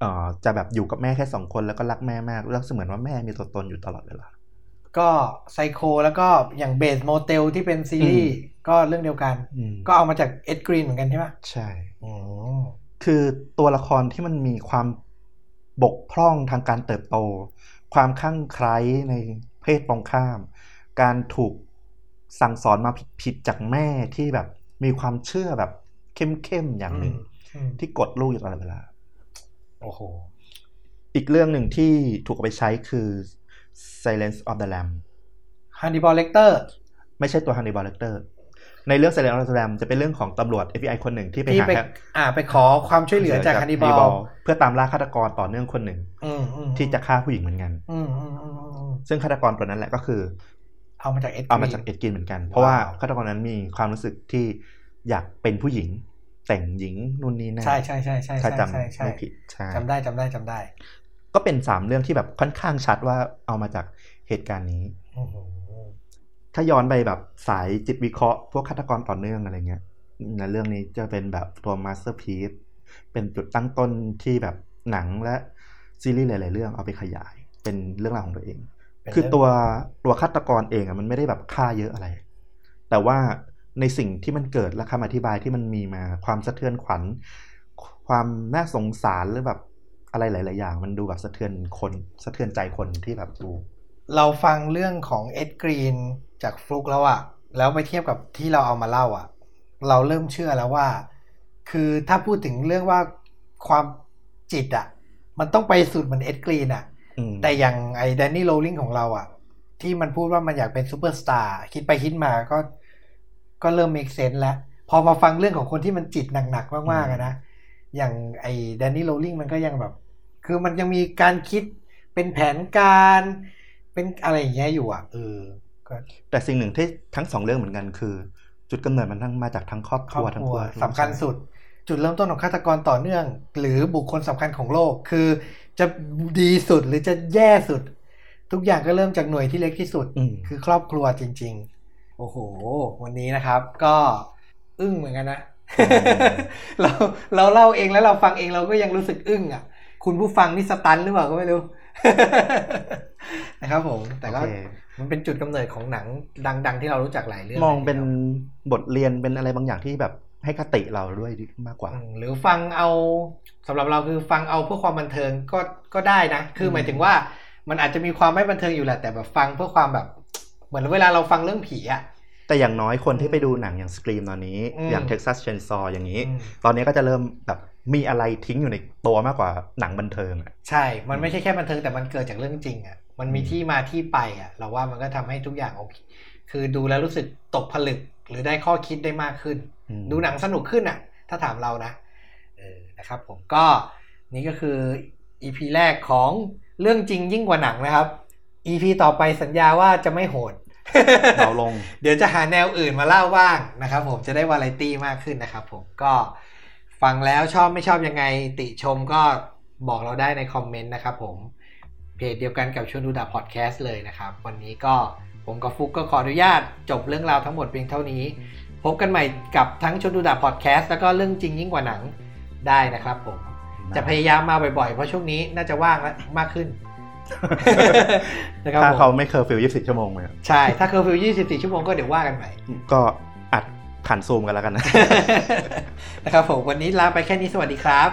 เอ่อจะแบบอยู่กับแม่แค่สองคนแล้วก็รักแม่มากแล้วเสมือนว่าแม่มีตัวตนอยู่ตลอดเวลาก็ Psycho แล้วก็อย่าง Bates Motel ที่เป็นซีรีส์ก็เรื่องเดียวกันอืมก็เอามาจากเอ็ดกีนเหมือนกันใช่ไหมใช่อืมคือตัวละครที่มันมีความบกพร่องทางการเติบโต ความคลั่งไคล้ในเพศตรงข้าม การถูก สั่งสอนมาผิดๆจากแม่ที่แบบ มีความเชื่อแบบเข้มๆอย่างหนึ่งอืมที่กดลูกอยู่ตลอดเวลา โอ้โห อีกเรื่องหนึ่งที่ถูกเอาไปใช้คือ Silence of the Lamb ฮันนิบอลเลกเตอร์ไม่ใช่ตัว Hannibal Lecter ในเรื่อง Silence of the Lamb จะเป็นเรื่องของตำรวจ FBI คนหนึ่งที่ไปที่หาไปแค่อ่าไปขอความช่วยเหลือจากฮันนิบอล Hannibal เพื่อตามล่าฆาตกรต่อเนื่องคนหนึ่งอืมอืมที่จะฆ่าผู้หญิงเหมือนกันอืมอืมอืมอืมซึ่งฆาตกรตัวนั้นแหละก็คือ เอามาจากเอ็ดเอามาจากเอ็ดกินเหมือนกัน เพราะว่าว้าวฆาตกรนั้นมีความรู้สึกที่อยากเป็นผู้หญิงแต่งหญิงนู่นนี่นั่นใช่ใช่ใช่ใช่ถ้าใช่จำใช่ใช่ไม่ผิดใช่จำได้จำได้จำได้ ก็เป็นสามเรื่องที่แบบค่อนข้างชัดว่าเอามาจากเหตุการณ์นี้โอ้โหถ้าย้อนไปแบบสายจิตวิเคราะห์พวกฆาตกรต่อเนื่องอะไรเงี้ยในเรื่องนี้จะเป็นแบบตัว masterpiece เป็นจุดตั้งต้นที่แบบหนังและซีรีส์หลาย ๆ เรื่องเอาไปขยาย เป็นเรื่องราวของตัวเองเป็น คือเรื่องตัวตัวฆาตกรเองอะมันไม่ได้แบบฆ่าเยอะอะไร แต่ว่าในสิ่งที่มันเกิดและคำอธิบายที่มันมีมาความสะเทือนขวัญ ความน่าสงสารหรือแบบอะไรหลาย ๆ อย่าง มันดูแบบสะเทือนคนสะเทือนใจคนที่แบบดู เราฟังเรื่องของเอ็ดกีนจากฟลุกแล้วอะแล้วไปเทียบกับที่เราเอามาเล่าอะเราเริ่มเชื่อแล้วว่า คือถ้าพูดถึงเรื่องว่าความจิตอะมันต้องไปสุดเหมือนเอ็ดกีนอะอืม แต่อย่างไอ้แดนนี่โรลลิงของเราอะที่มันพูดว่ามันอยากเป็นซูเปอร์สตาร์คิดไปคิดมาก็ก็เริ่ม make sense แล้ว พอมาฟังเรื่องของคนที่มันจิตหนักๆมากๆอะนะอย่างไอ้แดนนี่โรลลิงมันก็ยังแบบ คือมันยังมีการคิดเป็นแผนการเป็นอะไรอย่างเงี้ยอยู่อะเออก็แต่สิ่งหนึ่งที่ทั้งสองเรื่องเหมือนกันคือ จุดกำเนิดมันทั้งมาจากทั้งครอบคครรัอวบทั้คงรัวครัวสำคัญสุด จุดเริ่มต้นของฆาตกรต่อเนื่อง หรือบุคคลสำคัญของโลก คือจะดีสุดหรือจะแย่สุด ทุกอย่างก็เริ่มจากหน่วยที่เล็กที่สุดอืมคือครอบครัวจริงโอ้โห วันนี้นะครับ ก็ อึ้งเหมือนกันนะเราเราเล่าเองแล้วเราฟังเองเราก็ยังรู้สึกอึ้งอะ คุณผู้ฟังนี่สตันหรือเปล่าก็ไม่รู้นะครับผมแต่ก็โอเคมันเป็นจุดกำเนิดของหนังดัง ๆ ที่เรารู้จักหลายเรื่อง มองเป็นลยทีดียวบทเรียนเป็นอะไรบางอย่างที่แบบ ให้คติเราด้วยมากกว่าอืมหรือฟังเอาสำหรับเราคือฟังเอาเพื่อความบันเทิงก็ก็ได้นะ คือหมายถึงว่ามันอาจจะมีความไม่บันเทิงอยู่แหละแต่แบบฟังเพื่อความแบบ เหมือนเวลาเราฟังเรื่องผีอะแต่อย่างน้อยคนที่ไปดูหนังอย่างสกรีมตอนนี้อืมอย่าง Texas Chainsaw อย่างนี้อืมตอนนี้ก็จะเริ่มแบบมีอะไรทิ้งอยู่ในตัวมากกว่าหนังบันเทิงอะใช่ มันไม่ใช่แค่บันเทิงแต่มันเกิดจากเรื่องจริงอะมันมีที่มาที่ไปอะ เราว่ามันก็ทำให้ทุกอย่างโอเคคือดูแล้วรู้สึกตกผลึกหรือได้ข้อคิดได้มากขึ้นอืม ดูหนังสนุกขึ้นอะ ถ้าถามเรานะเออนะครับผมก็นี่ก็คือ EP แรกของเรื่องจริงยิ่งกว่าหนังนะครับ EP ต่อไปสัญญาว่าจะไม่โหดเบาลง เดี๋ยวจะหาแนวอื่นมาเล่าบ้างนะครับผมจะได้วาไรตี้มากขึ้นนะครับผมก็ฟังแล้วชอบไม่ชอบยังไงติชมก็บอกเราได้ในคอมเมนต์นะครับผมเพจเดียวกันกับชวนดูดาพอดแคสต์เลยนะครับ วันนี้ก็ผมกับฟุกก็ขออนุญาตจบเรื่องราวทั้งหมดเพียงเท่านี้ พบกันใหม่กับทั้งชวนดูดาพอดแคสต์แล้วก็เรื่องจริงยิ่งกว่าหนังได้นะครับผม จะพยายามมาบ่อยๆ เพราะช่วงนี้น่าจะว่างแล้วมากขึ้นนะครับถ้าผมเขาไม่เคอร์ฟิว24 ชั่วโมงเลยใช่ ถ้าเคอร์ฟิว24 ชั่วโมงก็เดี๋ยวว่ากันใหม่ก็อัดผ่านซูมกันแล้วกันนะ นะครับผม วันนี้ลาไปแค่นี้สวัสดีครับ